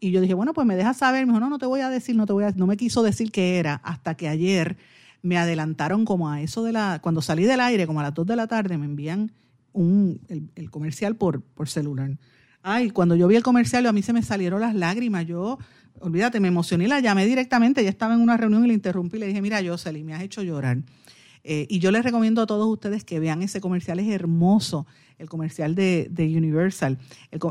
Y yo dije, bueno, pues me dejas saber. Me dijo, no, no te voy a decir, no te voy a, no me quiso decir qué era, hasta que ayer me adelantaron como a eso de la, cuando salí del aire, como a las 2 de la tarde, me envían un, el, comercial por, por celular. Ay, cuando yo vi el comercial, a mí se me salieron las lágrimas. Yo, olvídate, me emocioné, la llamé directamente. Ya estaba en una reunión y la interrumpí y le dije, mira, Jocelyn, me has hecho llorar. Eh, y yo les recomiendo a todos ustedes que vean ese comercial, es hermoso, el comercial de, Universal.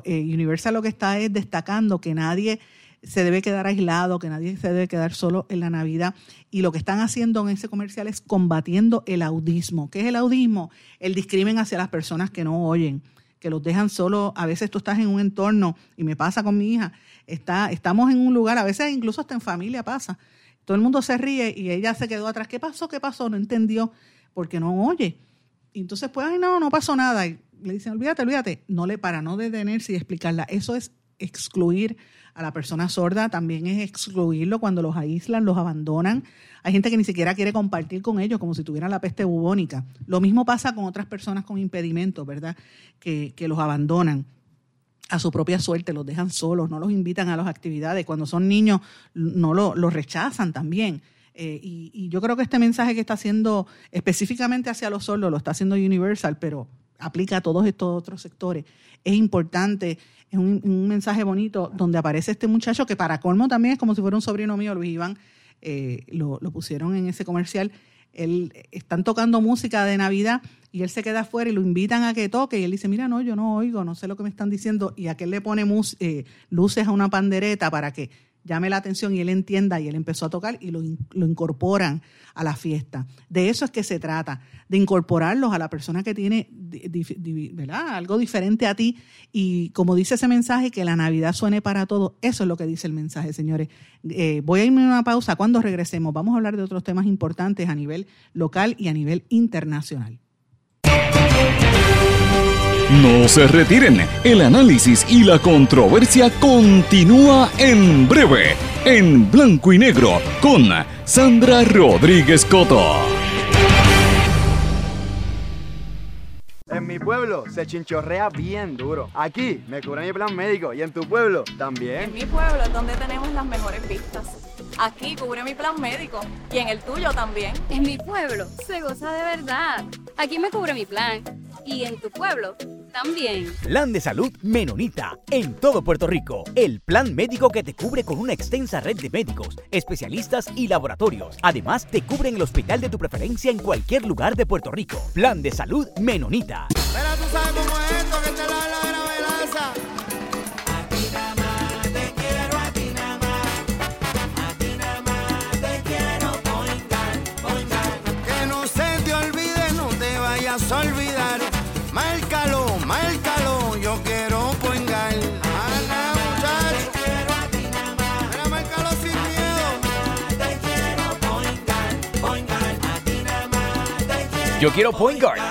Eh, Universal lo que está es destacando que nadie se debe quedar aislado, que nadie se debe quedar solo en la Navidad. Y lo que están haciendo en ese comercial es combatiendo el audismo. ¿Qué es el audismo? El discrimen hacia las personas que no oyen, que los dejan solo. A veces tú estás en un entorno, y me pasa con mi hija, está, estamos en un lugar, a veces incluso hasta en familia pasa. Todo el mundo se ríe y ella se quedó atrás. ¿Qué pasó? ¿Qué pasó? No entendió porque no oye. Entonces, pues, ay, no, no pasó nada. Y le dicen, olvídate, olvídate. No le para, no detenerse y explicarla. Eso es excluir a la persona sorda, también es excluirlo cuando los aíslan, los abandonan. Hay gente que ni siquiera quiere compartir con ellos como si tuvieran la peste bubónica. Lo mismo pasa con otras personas con impedimentos, ¿verdad? Que, los abandonan a su propia suerte, los dejan solos, no los invitan a las actividades. Cuando son niños, no lo, los rechazan también. Eh, y, y, yo creo que este mensaje que está haciendo específicamente hacia los sordos lo está haciendo Universal, pero aplica a todos estos otros sectores. Es importante es un, mensaje bonito donde aparece este muchacho que para colmo también es como si fuera un sobrino mío, Luis Iván, eh, lo, pusieron en ese comercial. Él, están tocando música de Navidad y él se queda afuera y lo invitan a que toque y él dice, mira, no, yo no oigo, no sé lo que me están diciendo y aquel le pone eh, luces a una pandereta para que llame la atención y él entienda y él empezó a tocar y lo, incorporan a la fiesta. De eso es que se trata, de incorporarlos a la persona que tiene ¿verdad? algo diferente a ti y como dice ese mensaje, que la Navidad suene para todos, eso es lo que dice el mensaje, señores. Eh, voy a irme a una pausa, cuando regresemos vamos a hablar de otros temas importantes a nivel local y a nivel internacional. No se retiren, el análisis y la controversia continúa en breve, en blanco y negro, con Sandra Rodríguez Coto. En mi pueblo se chinchorrea bien duro. Aquí me cubre mi plan médico y en tu pueblo también. En mi pueblo es donde tenemos las mejores vistas. Aquí cubre mi plan médico y en el tuyo también. En mi pueblo se goza de verdad. Aquí me cubre mi plan y en tu pueblo también. Plan de salud Menonita en todo Puerto Rico. El plan médico que te cubre con una extensa red de médicos, especialistas y laboratorios. Además, te cubre en el hospital de tu preferencia en cualquier lugar de Puerto Rico. Plan de salud Menonita. Pero tú sabes cómo es esto, que te la, la olvidar. Yo quiero poingar. Ana, muchacho. Mira, márcalo sin miedo. Te quiero poingar, poingar. A ti nada más te quiero. Yo quiero poingar.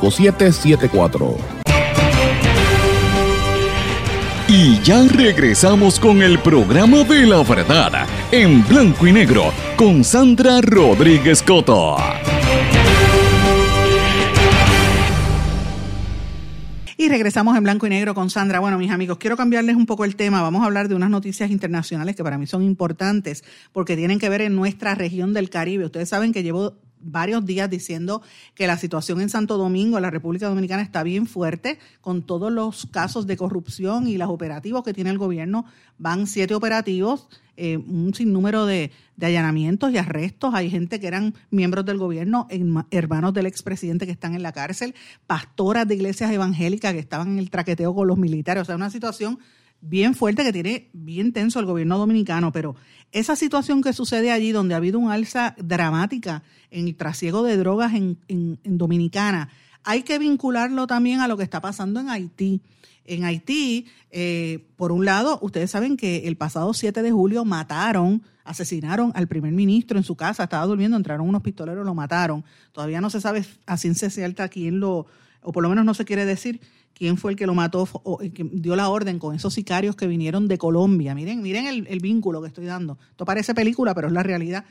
5774 Y ya regresamos con el programa de la verdad en blanco y negro con Sandra Rodríguez Coto. Y regresamos en blanco y negro con Sandra. Bueno, mis amigos, quiero cambiarles un poco el tema. Vamos a hablar de unas noticias internacionales que para mí son importantes porque tienen que ver en nuestra región del Caribe. Ustedes saben que llevo varios días diciendo que la situación en Santo Domingo, en la República Dominicana, está bien fuerte con todos los casos de corrupción y los operativos que tiene el gobierno. Van siete operativos, eh, un sinnúmero de, de, allanamientos y arrestos. Hay gente que eran miembros del gobierno, hermanos del expresidente que están en la cárcel, pastoras de iglesias evangélicas que estaban en el traqueteo con los militares. O sea, una situación bien fuerte que tiene bien tenso el gobierno dominicano, pero esa situación que sucede allí, donde ha habido un alza dramática en el trasiego de drogas en, Dominicana, hay que vincularlo también a lo que está pasando en Haití. En Haití, eh, por un lado, ustedes saben que el pasado 7 de julio mataron, asesinaron al primer ministro en su casa, estaba durmiendo, entraron unos pistoleros, lo mataron. Todavía no se sabe a ciencia cierta quién lo, o por lo menos no se quiere decir quién fue el que lo mató, o el que dio la orden con esos sicarios que vinieron de Colombia. Miren, miren el, vínculo que estoy dando. Esto parece película, pero es la realidad.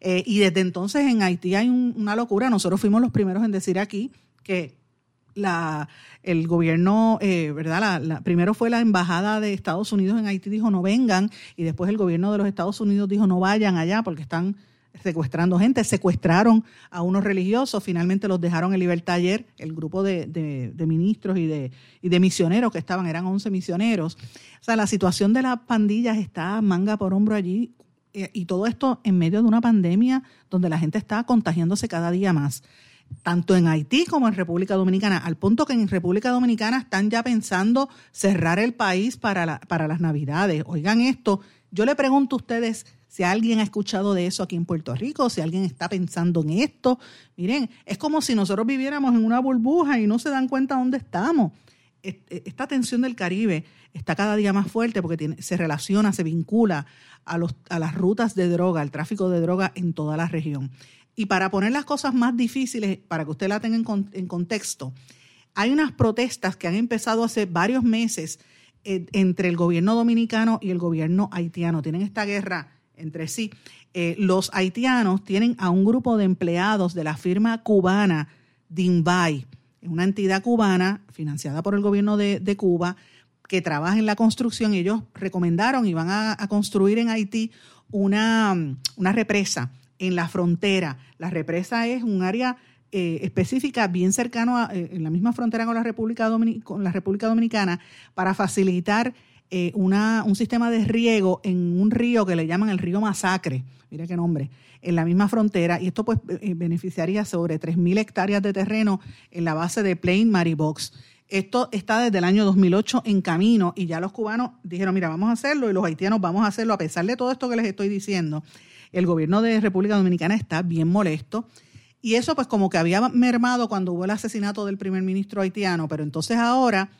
Eh, y desde entonces en Haití hay una locura. Nosotros fuimos los primeros en decir aquí que la, el gobierno, eh, ¿verdad? La, primero fue la embajada de Estados Unidos en Haití, dijo no vengan, y después el gobierno de los Estados Unidos dijo no vayan allá porque están secuestrando gente, secuestraron a unos religiosos, finalmente los dejaron en libertad ayer, el grupo de, de, ministros y de, y de misioneros que estaban, eran 11 misioneros. O sea, la situación de las pandillas está manga por hombro allí eh, y todo esto en medio de una pandemia donde la gente está contagiándose cada día más tanto en Haití como en República Dominicana, al punto que en República Dominicana están ya pensando cerrar el país para, la, para las Navidades. Oigan esto, yo le pregunto a ustedes, si alguien ha escuchado de eso aquí en Puerto Rico, si alguien está pensando en esto, miren, es como si nosotros viviéramos en una burbuja y no se dan cuenta dónde estamos. Esta tensión del Caribe está cada día más fuerte porque se relaciona, se vincula a, las rutas de droga, al tráfico de droga en toda la región. Y para poner las cosas más difíciles, para que usted la tenga en, en contexto, hay unas protestas que han empezado hace varios meses eh, entre el gobierno dominicano y el gobierno haitiano. Tienen esta guerra entre sí. Eh, los haitianos tienen a un grupo de empleados de la firma cubana Dinbay, una entidad cubana financiada por el gobierno de, Cuba que trabaja en la construcción. Ellos recomendaron y van a, construir en Haití una, una, represa en la frontera. La represa es un área eh, específica bien cercano a, eh, en la misma frontera con la República, con la República Dominicana para facilitar eh, un sistema de riego en un río que le llaman el río Masacre, mire qué nombre, en la misma frontera, y esto pues eh, beneficiaría sobre 3.000 hectáreas de terreno en la base de Plain Maribox. Esto está desde el año 2008 en camino y ya los cubanos dijeron, mira, vamos a hacerlo y los haitianos vamos a hacerlo a pesar de todo esto que les estoy diciendo. El gobierno de República Dominicana está bien molesto y eso pues como que había mermado cuando hubo el asesinato del primer ministro haitiano, pero entonces ahora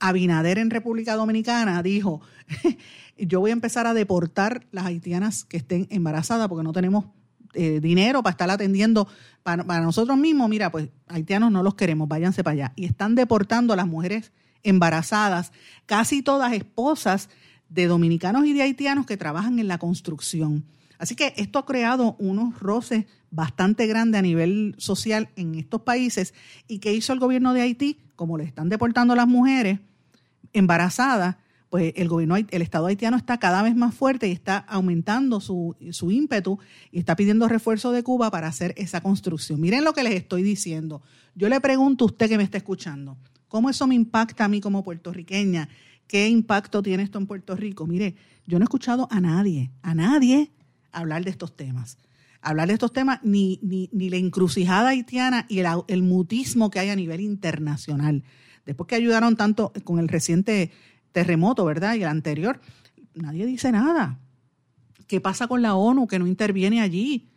Abinader en República Dominicana dijo, yo voy a empezar a deportar las haitianas que estén embarazadas porque no tenemos eh, dinero para estar atendiendo para, nosotros mismos. Mira, pues haitianos no los queremos, váyanse para allá. Y están deportando a las mujeres embarazadas, casi todas esposas de dominicanos y de haitianos que trabajan en la construcción. Así que esto ha creado unos roces bastante grandes a nivel social en estos países. ¿Y qué hizo el gobierno de Haití? Como le están deportando a las mujeres, embarazada, pues el gobierno, el Estado haitiano está cada vez más fuerte y está aumentando su, su ímpetu y está pidiendo refuerzo de Cuba para hacer esa construcción. Miren lo que les estoy diciendo. Yo le pregunto a usted que me está escuchando, ¿cómo eso me impacta a mí como puertorriqueña? ¿Qué impacto tiene esto en Puerto Rico? Mire, yo no he escuchado a nadie, a nadie hablar de estos temas. Hablar de estos temas, ni, ni, ni la encrucijada haitiana y el mutismo que hay a nivel internacional después que ayudaron tanto con el reciente terremoto, ¿verdad? Y el anterior, nadie dice nada. ¿Qué pasa con la ONU que no interviene allí?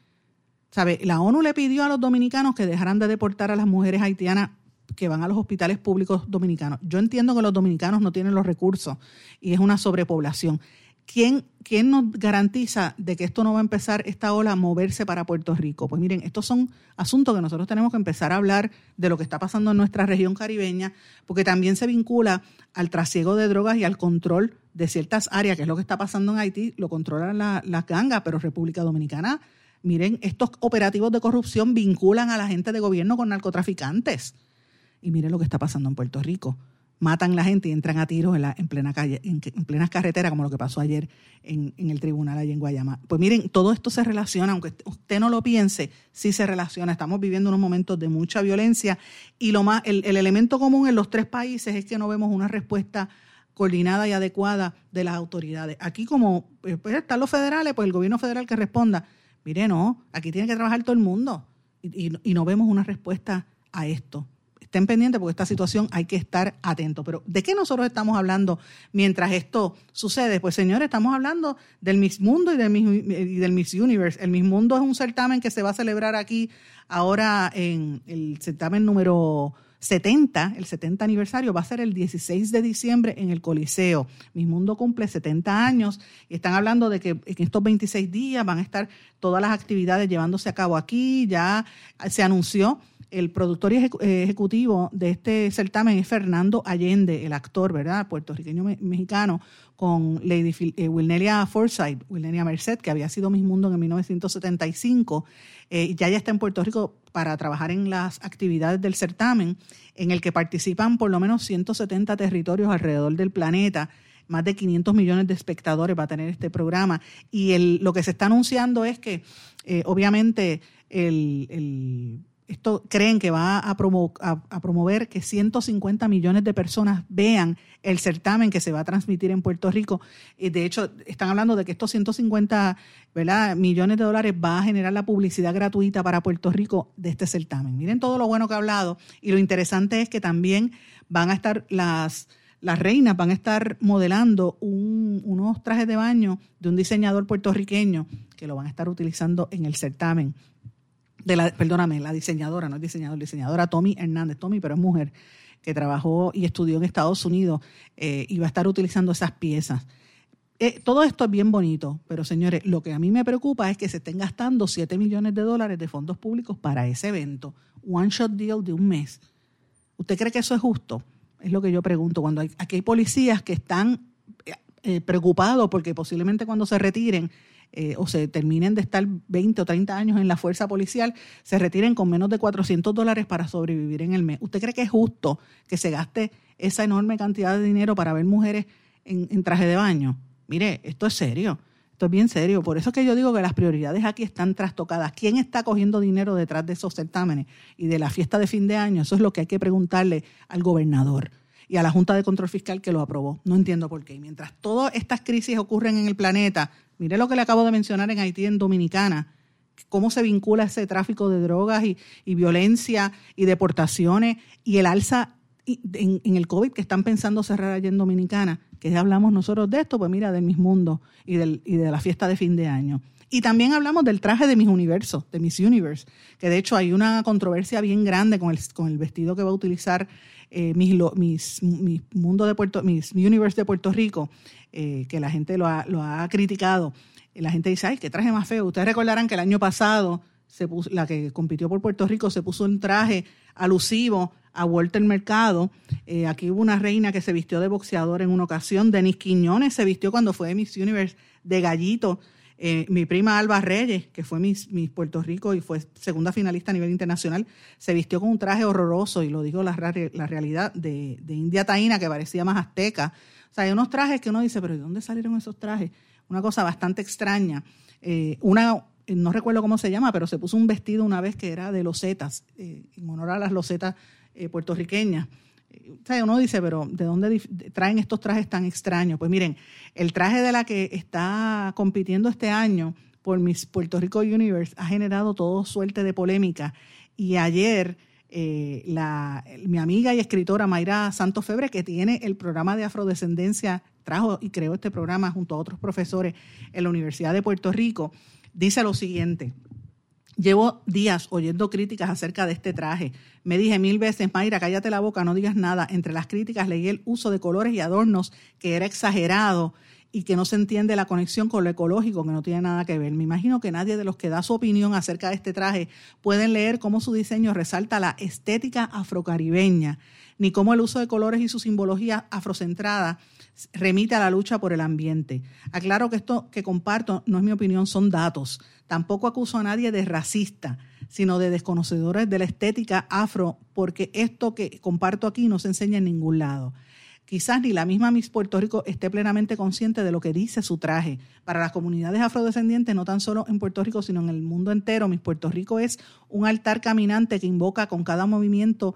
¿Sabe? La ONU le pidió a los dominicanos que dejaran de deportar a las mujeres haitianas que van a los hospitales públicos dominicanos. Yo entiendo que los dominicanos no tienen los recursos y es una sobrepoblación. ¿Quién, ¿Quién nos garantiza de que esto no va a empezar, esta ola, a moverse para Puerto Rico? Pues miren, estos son asuntos que nosotros tenemos que empezar a hablar de lo que está pasando en nuestra región caribeña, porque también se vincula al trasiego de drogas y al control de ciertas áreas, que es lo que está pasando en Haití, lo controlan las gangas, pero República Dominicana, miren, estos operativos de corrupción vinculan a la gente de gobierno con narcotraficantes. Y miren lo que está pasando en Puerto Rico matan la gente y entran a tiros en, la, en plena calle, en, en plenas carreteras, como lo que pasó ayer en, el tribunal allí en Guayama. Pues miren, todo esto se relaciona, aunque usted no lo piense, sí se relaciona. Estamos viviendo unos momentos de mucha violencia y lo más, el, el elemento común en los tres países es que no vemos una respuesta coordinada y adecuada de las autoridades. Aquí como pues, están los federales, pues el gobierno federal que responda, mire, no, aquí tiene que trabajar todo el mundo y no vemos una respuesta a esto estén pendientes porque esta situación hay que estar atento. Pero ¿de qué nosotros estamos hablando mientras esto sucede? Pues señores, estamos hablando del Miss Mundo y del Miss, Miss Universe. El Miss Mundo es un certamen que se va a celebrar aquí ahora en el certamen número 70, el 70 aniversario, va a ser el 16 de diciembre en el Coliseo. Miss Mundo cumple 70 años y están hablando de que en estos 26 días van a estar todas las actividades llevándose a cabo aquí. Ya se anunció el productor ejecutivo de este certamen es Fernando Allende, el actor, ¿verdad? Puertorriqueño mexicano, con Lady eh, Wilnelia Forsythe, Wilnelia Merced, que había sido Miss Mundo en 1975. Eh, ya ya está en Puerto Rico para trabajar en las actividades del certamen, en el que participan por lo menos 170 territorios alrededor del planeta más de 500 millones de espectadores va a tener este programa. Y el, lo que se está anunciando es que, eh, obviamente, el esto creen que va a, promo, a, promover que 150 millones de personas vean el certamen que se va a transmitir en Puerto Rico. Y de hecho, están hablando de que estos 150 ¿verdad? millones de dólares va a generar la publicidad gratuita para Puerto Rico de este certamen. Miren todo lo bueno que ha hablado. Y lo interesante es que también van a estar las, las reinas, van a estar modelando un, unos trajes de baño de un diseñador puertorriqueño que lo van a estar utilizando en el certamen de la, perdóname, la diseñadora, no es diseñador, diseñadora Tommy Hernández, Tommy, pero es mujer, que trabajó y estudió en Estados Unidos eh, y va a estar utilizando esas piezas. Eh, todo esto es bien bonito, pero señores, lo que a mí me preocupa es que se estén gastando 7 millones de dólares de fondos públicos para ese evento, one shot deal de un mes. ¿Usted cree que eso es justo? Es lo que yo pregunto. Cuando hay, aquí hay policías que están eh, preocupados porque posiblemente cuando se retiren eh, o se terminen de estar 20 o 30 años en la fuerza policial, se retiren con menos de 400 dólares para sobrevivir en el mes. ¿Usted cree que es justo que se gaste esa enorme cantidad de dinero para ver mujeres en, traje de baño? Mire, esto es serio. Esto es bien serio. Por eso es que yo digo que las prioridades aquí están trastocadas. ¿Quién está cogiendo dinero detrás de esos certámenes y de la fiesta de fin de año? Eso es lo que hay que preguntarle al gobernador y a la Junta de Control Fiscal que lo aprobó. No entiendo por qué. Mientras todas estas crisis ocurren en el planeta, mire lo que le acabo de mencionar en Haití, en Dominicana, cómo se vincula ese tráfico de drogas y, y violencia y deportaciones y el alza en, el COVID que están pensando cerrar allá en Dominicana, que hablamos nosotros de esto, pues mira, del Miss Mundo y de la fiesta de fin de año. Y también hablamos del traje de Miss Universo, de Miss Universe, que de hecho hay una controversia bien grande con el, con el vestido que va a utilizar eh, mis, mis, mis, mundo de Puerto, mis Universe de Puerto Rico, eh, que la gente lo ha, lo ha criticado. La gente dice, ay, qué traje más feo. Ustedes recordarán que el año pasado se la que compitió por Puerto Rico se puso un traje alusivo a Walter Mercado. Eh, aquí hubo una reina que se vistió de boxeador en una ocasión. Denis Quiñones se vistió cuando fue Miss Universe de gallito. Eh, mi prima Alba Reyes, que fue Miss, Puerto Rico y fue segunda finalista a nivel internacional, se vistió con un traje horroroso, y lo digo la, la realidad, de, de, India Taína, que parecía más azteca. O sea, hay unos trajes que uno dice, pero ¿de dónde salieron esos trajes? Una cosa bastante extraña. Eh, una, no recuerdo cómo se llama, pero se puso un vestido una vez que era de losetas, eh, en honor a las losetas eh, puertorriqueñas. Uno dice, pero ¿de dónde traen estos trajes tan extraños? Pues miren, el traje de la que está compitiendo este año por Miss Puerto Rico Universe ha generado todo suerte de polémica. Y ayer eh, la, mi amiga y escritora Mayra Santos Febre, que tiene el programa de afrodescendencia, trajo y creó este programa junto a otros profesores en la Universidad de Puerto Rico, dice lo siguiente. Llevo días oyendo críticas acerca de este traje. Me dije mil veces, Mayra, cállate la boca, no digas nada. Entre las críticas leí el uso de colores y adornos que era exagerado y que no se entiende la conexión con lo ecológico, que no tiene nada que ver. Me imagino que nadie de los que da su opinión acerca de este traje pueden leer cómo su diseño resalta la estética afrocaribeña, ni cómo el uso de colores y su simbología afrocentrada remite a la lucha por el ambiente. Aclaro que esto que comparto no es mi opinión, son datos. Tampoco acuso a nadie de racista. sino de desconocedores de la estética afro, porque esto que comparto aquí no se enseña en ningún lado. Quizás ni la misma Miss Puerto Rico esté plenamente consciente de lo que dice su traje. Para las comunidades afrodescendientes, no tan solo en Puerto Rico, sino en el mundo entero, Miss Puerto Rico es un altar caminante que invoca con cada movimiento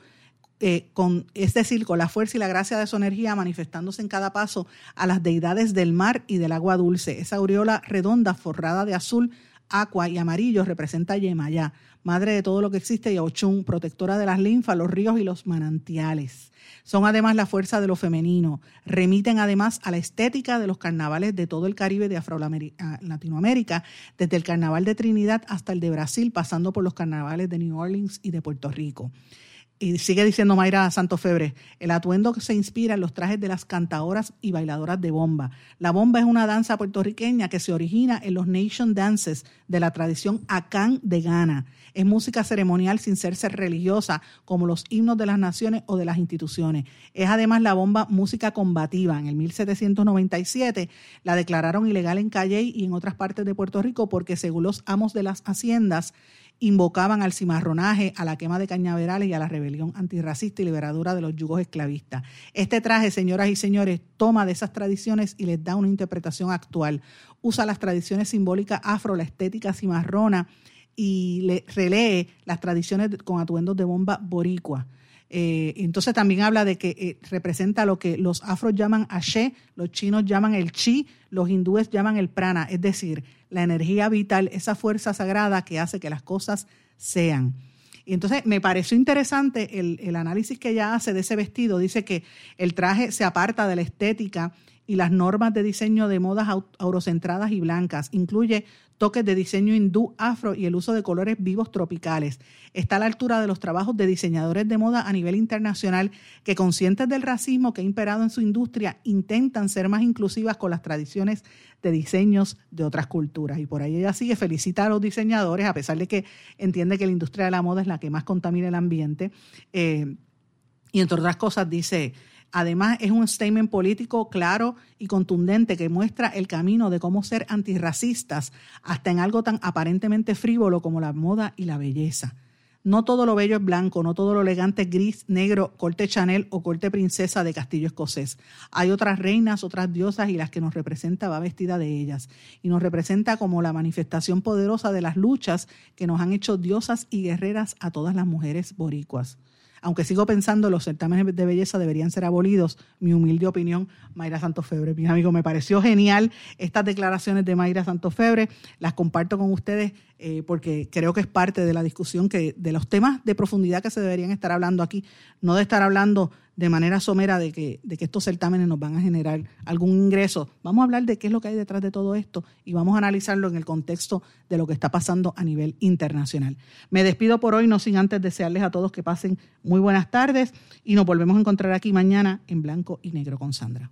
eh, con, es decir, con la fuerza y la gracia de su energía manifestándose en cada paso a las deidades del mar y del agua dulce. Esa aureola redonda forrada de azul, aqua y amarillo representa a Yemayá, madre de todo lo que existe, y a Ochun, protectora de las linfas, los ríos y los manantiales. Son además la fuerza de lo femenino. Remiten además a la estética de los carnavales de todo el Caribe de Afro Latinoamérica, desde el carnaval de Trinidad hasta el de Brasil, pasando por los carnavales de New Orleans y de Puerto Rico. Y sigue diciendo Mayra Santofebre, el atuendo se inspira en los trajes de las cantadoras y bailadoras de bomba. La bomba es una danza puertorriqueña que se origina en los nation dances de la tradición Acán de Ghana. Es música ceremonial sin serse religiosa, como los himnos de las naciones o de las instituciones. Es además la bomba música combativa. En el 1797 la declararon ilegal en Calley y en otras partes de Puerto Rico porque según los amos de las haciendas, invocaban al cimarronaje, a la quema de cañaverales y a la rebelión antirracista y liberadora de los yugos esclavistas. Este traje, señoras y señores, toma de esas tradiciones y les da una interpretación actual. Usa las tradiciones simbólicas afro, la estética cimarrona y le relee las tradiciones con atuendos de bomba boricua. Eh, entonces también habla de que eh, representa lo que los afros llaman Ashe, los chinos llaman el Chi, los hindúes llaman el Prana, es decir, la energía vital, esa fuerza sagrada que hace que las cosas sean. Y entonces me pareció interesante el, el análisis que ella hace de ese vestido. Dice que el traje se aparta de la estética y las normas de diseño de modas aurocentradas y blancas. Incluye toques de diseño hindú, afro y el uso de colores vivos tropicales. Está a la altura de los trabajos de diseñadores de moda a nivel internacional que, conscientes del racismo que ha imperado en su industria, intentan ser más inclusivas con las tradiciones de diseños de otras culturas. Y por ahí ella sigue, felicita a los diseñadores, a pesar de que entiende que la industria de la moda es la que más contamina el ambiente. Eh, y entre otras cosas dice, Además, es un statement político claro y contundente que muestra el camino de cómo ser antirracistas hasta en algo tan aparentemente frívolo como la moda y la belleza. No todo lo bello es blanco, no todo lo elegante es gris, negro, corte Chanel o corte princesa de castillo escocés. Hay otras reinas, otras diosas y las que nos representa va vestida de ellas. Y nos representa como la manifestación poderosa de las luchas que nos han hecho diosas y guerreras a todas las mujeres boricuas aunque sigo pensando los certámenes de belleza deberían ser abolidos, mi humilde opinión, Mayra Santofebre. Mi amigo, me pareció genial estas declaraciones de Mayra Santofebre, las comparto con ustedes eh, porque creo que es parte de la discusión que de los temas de profundidad que se deberían estar hablando aquí, no de estar hablando de manera somera de que, de que estos certámenes nos van a generar algún ingreso. Vamos a hablar de qué es lo que hay detrás de todo esto y vamos a analizarlo en el contexto de lo que está pasando a nivel internacional. Me despido por hoy, no sin antes desearles a todos que pasen muy buenas tardes y nos volvemos a encontrar aquí mañana en blanco y negro con Sandra.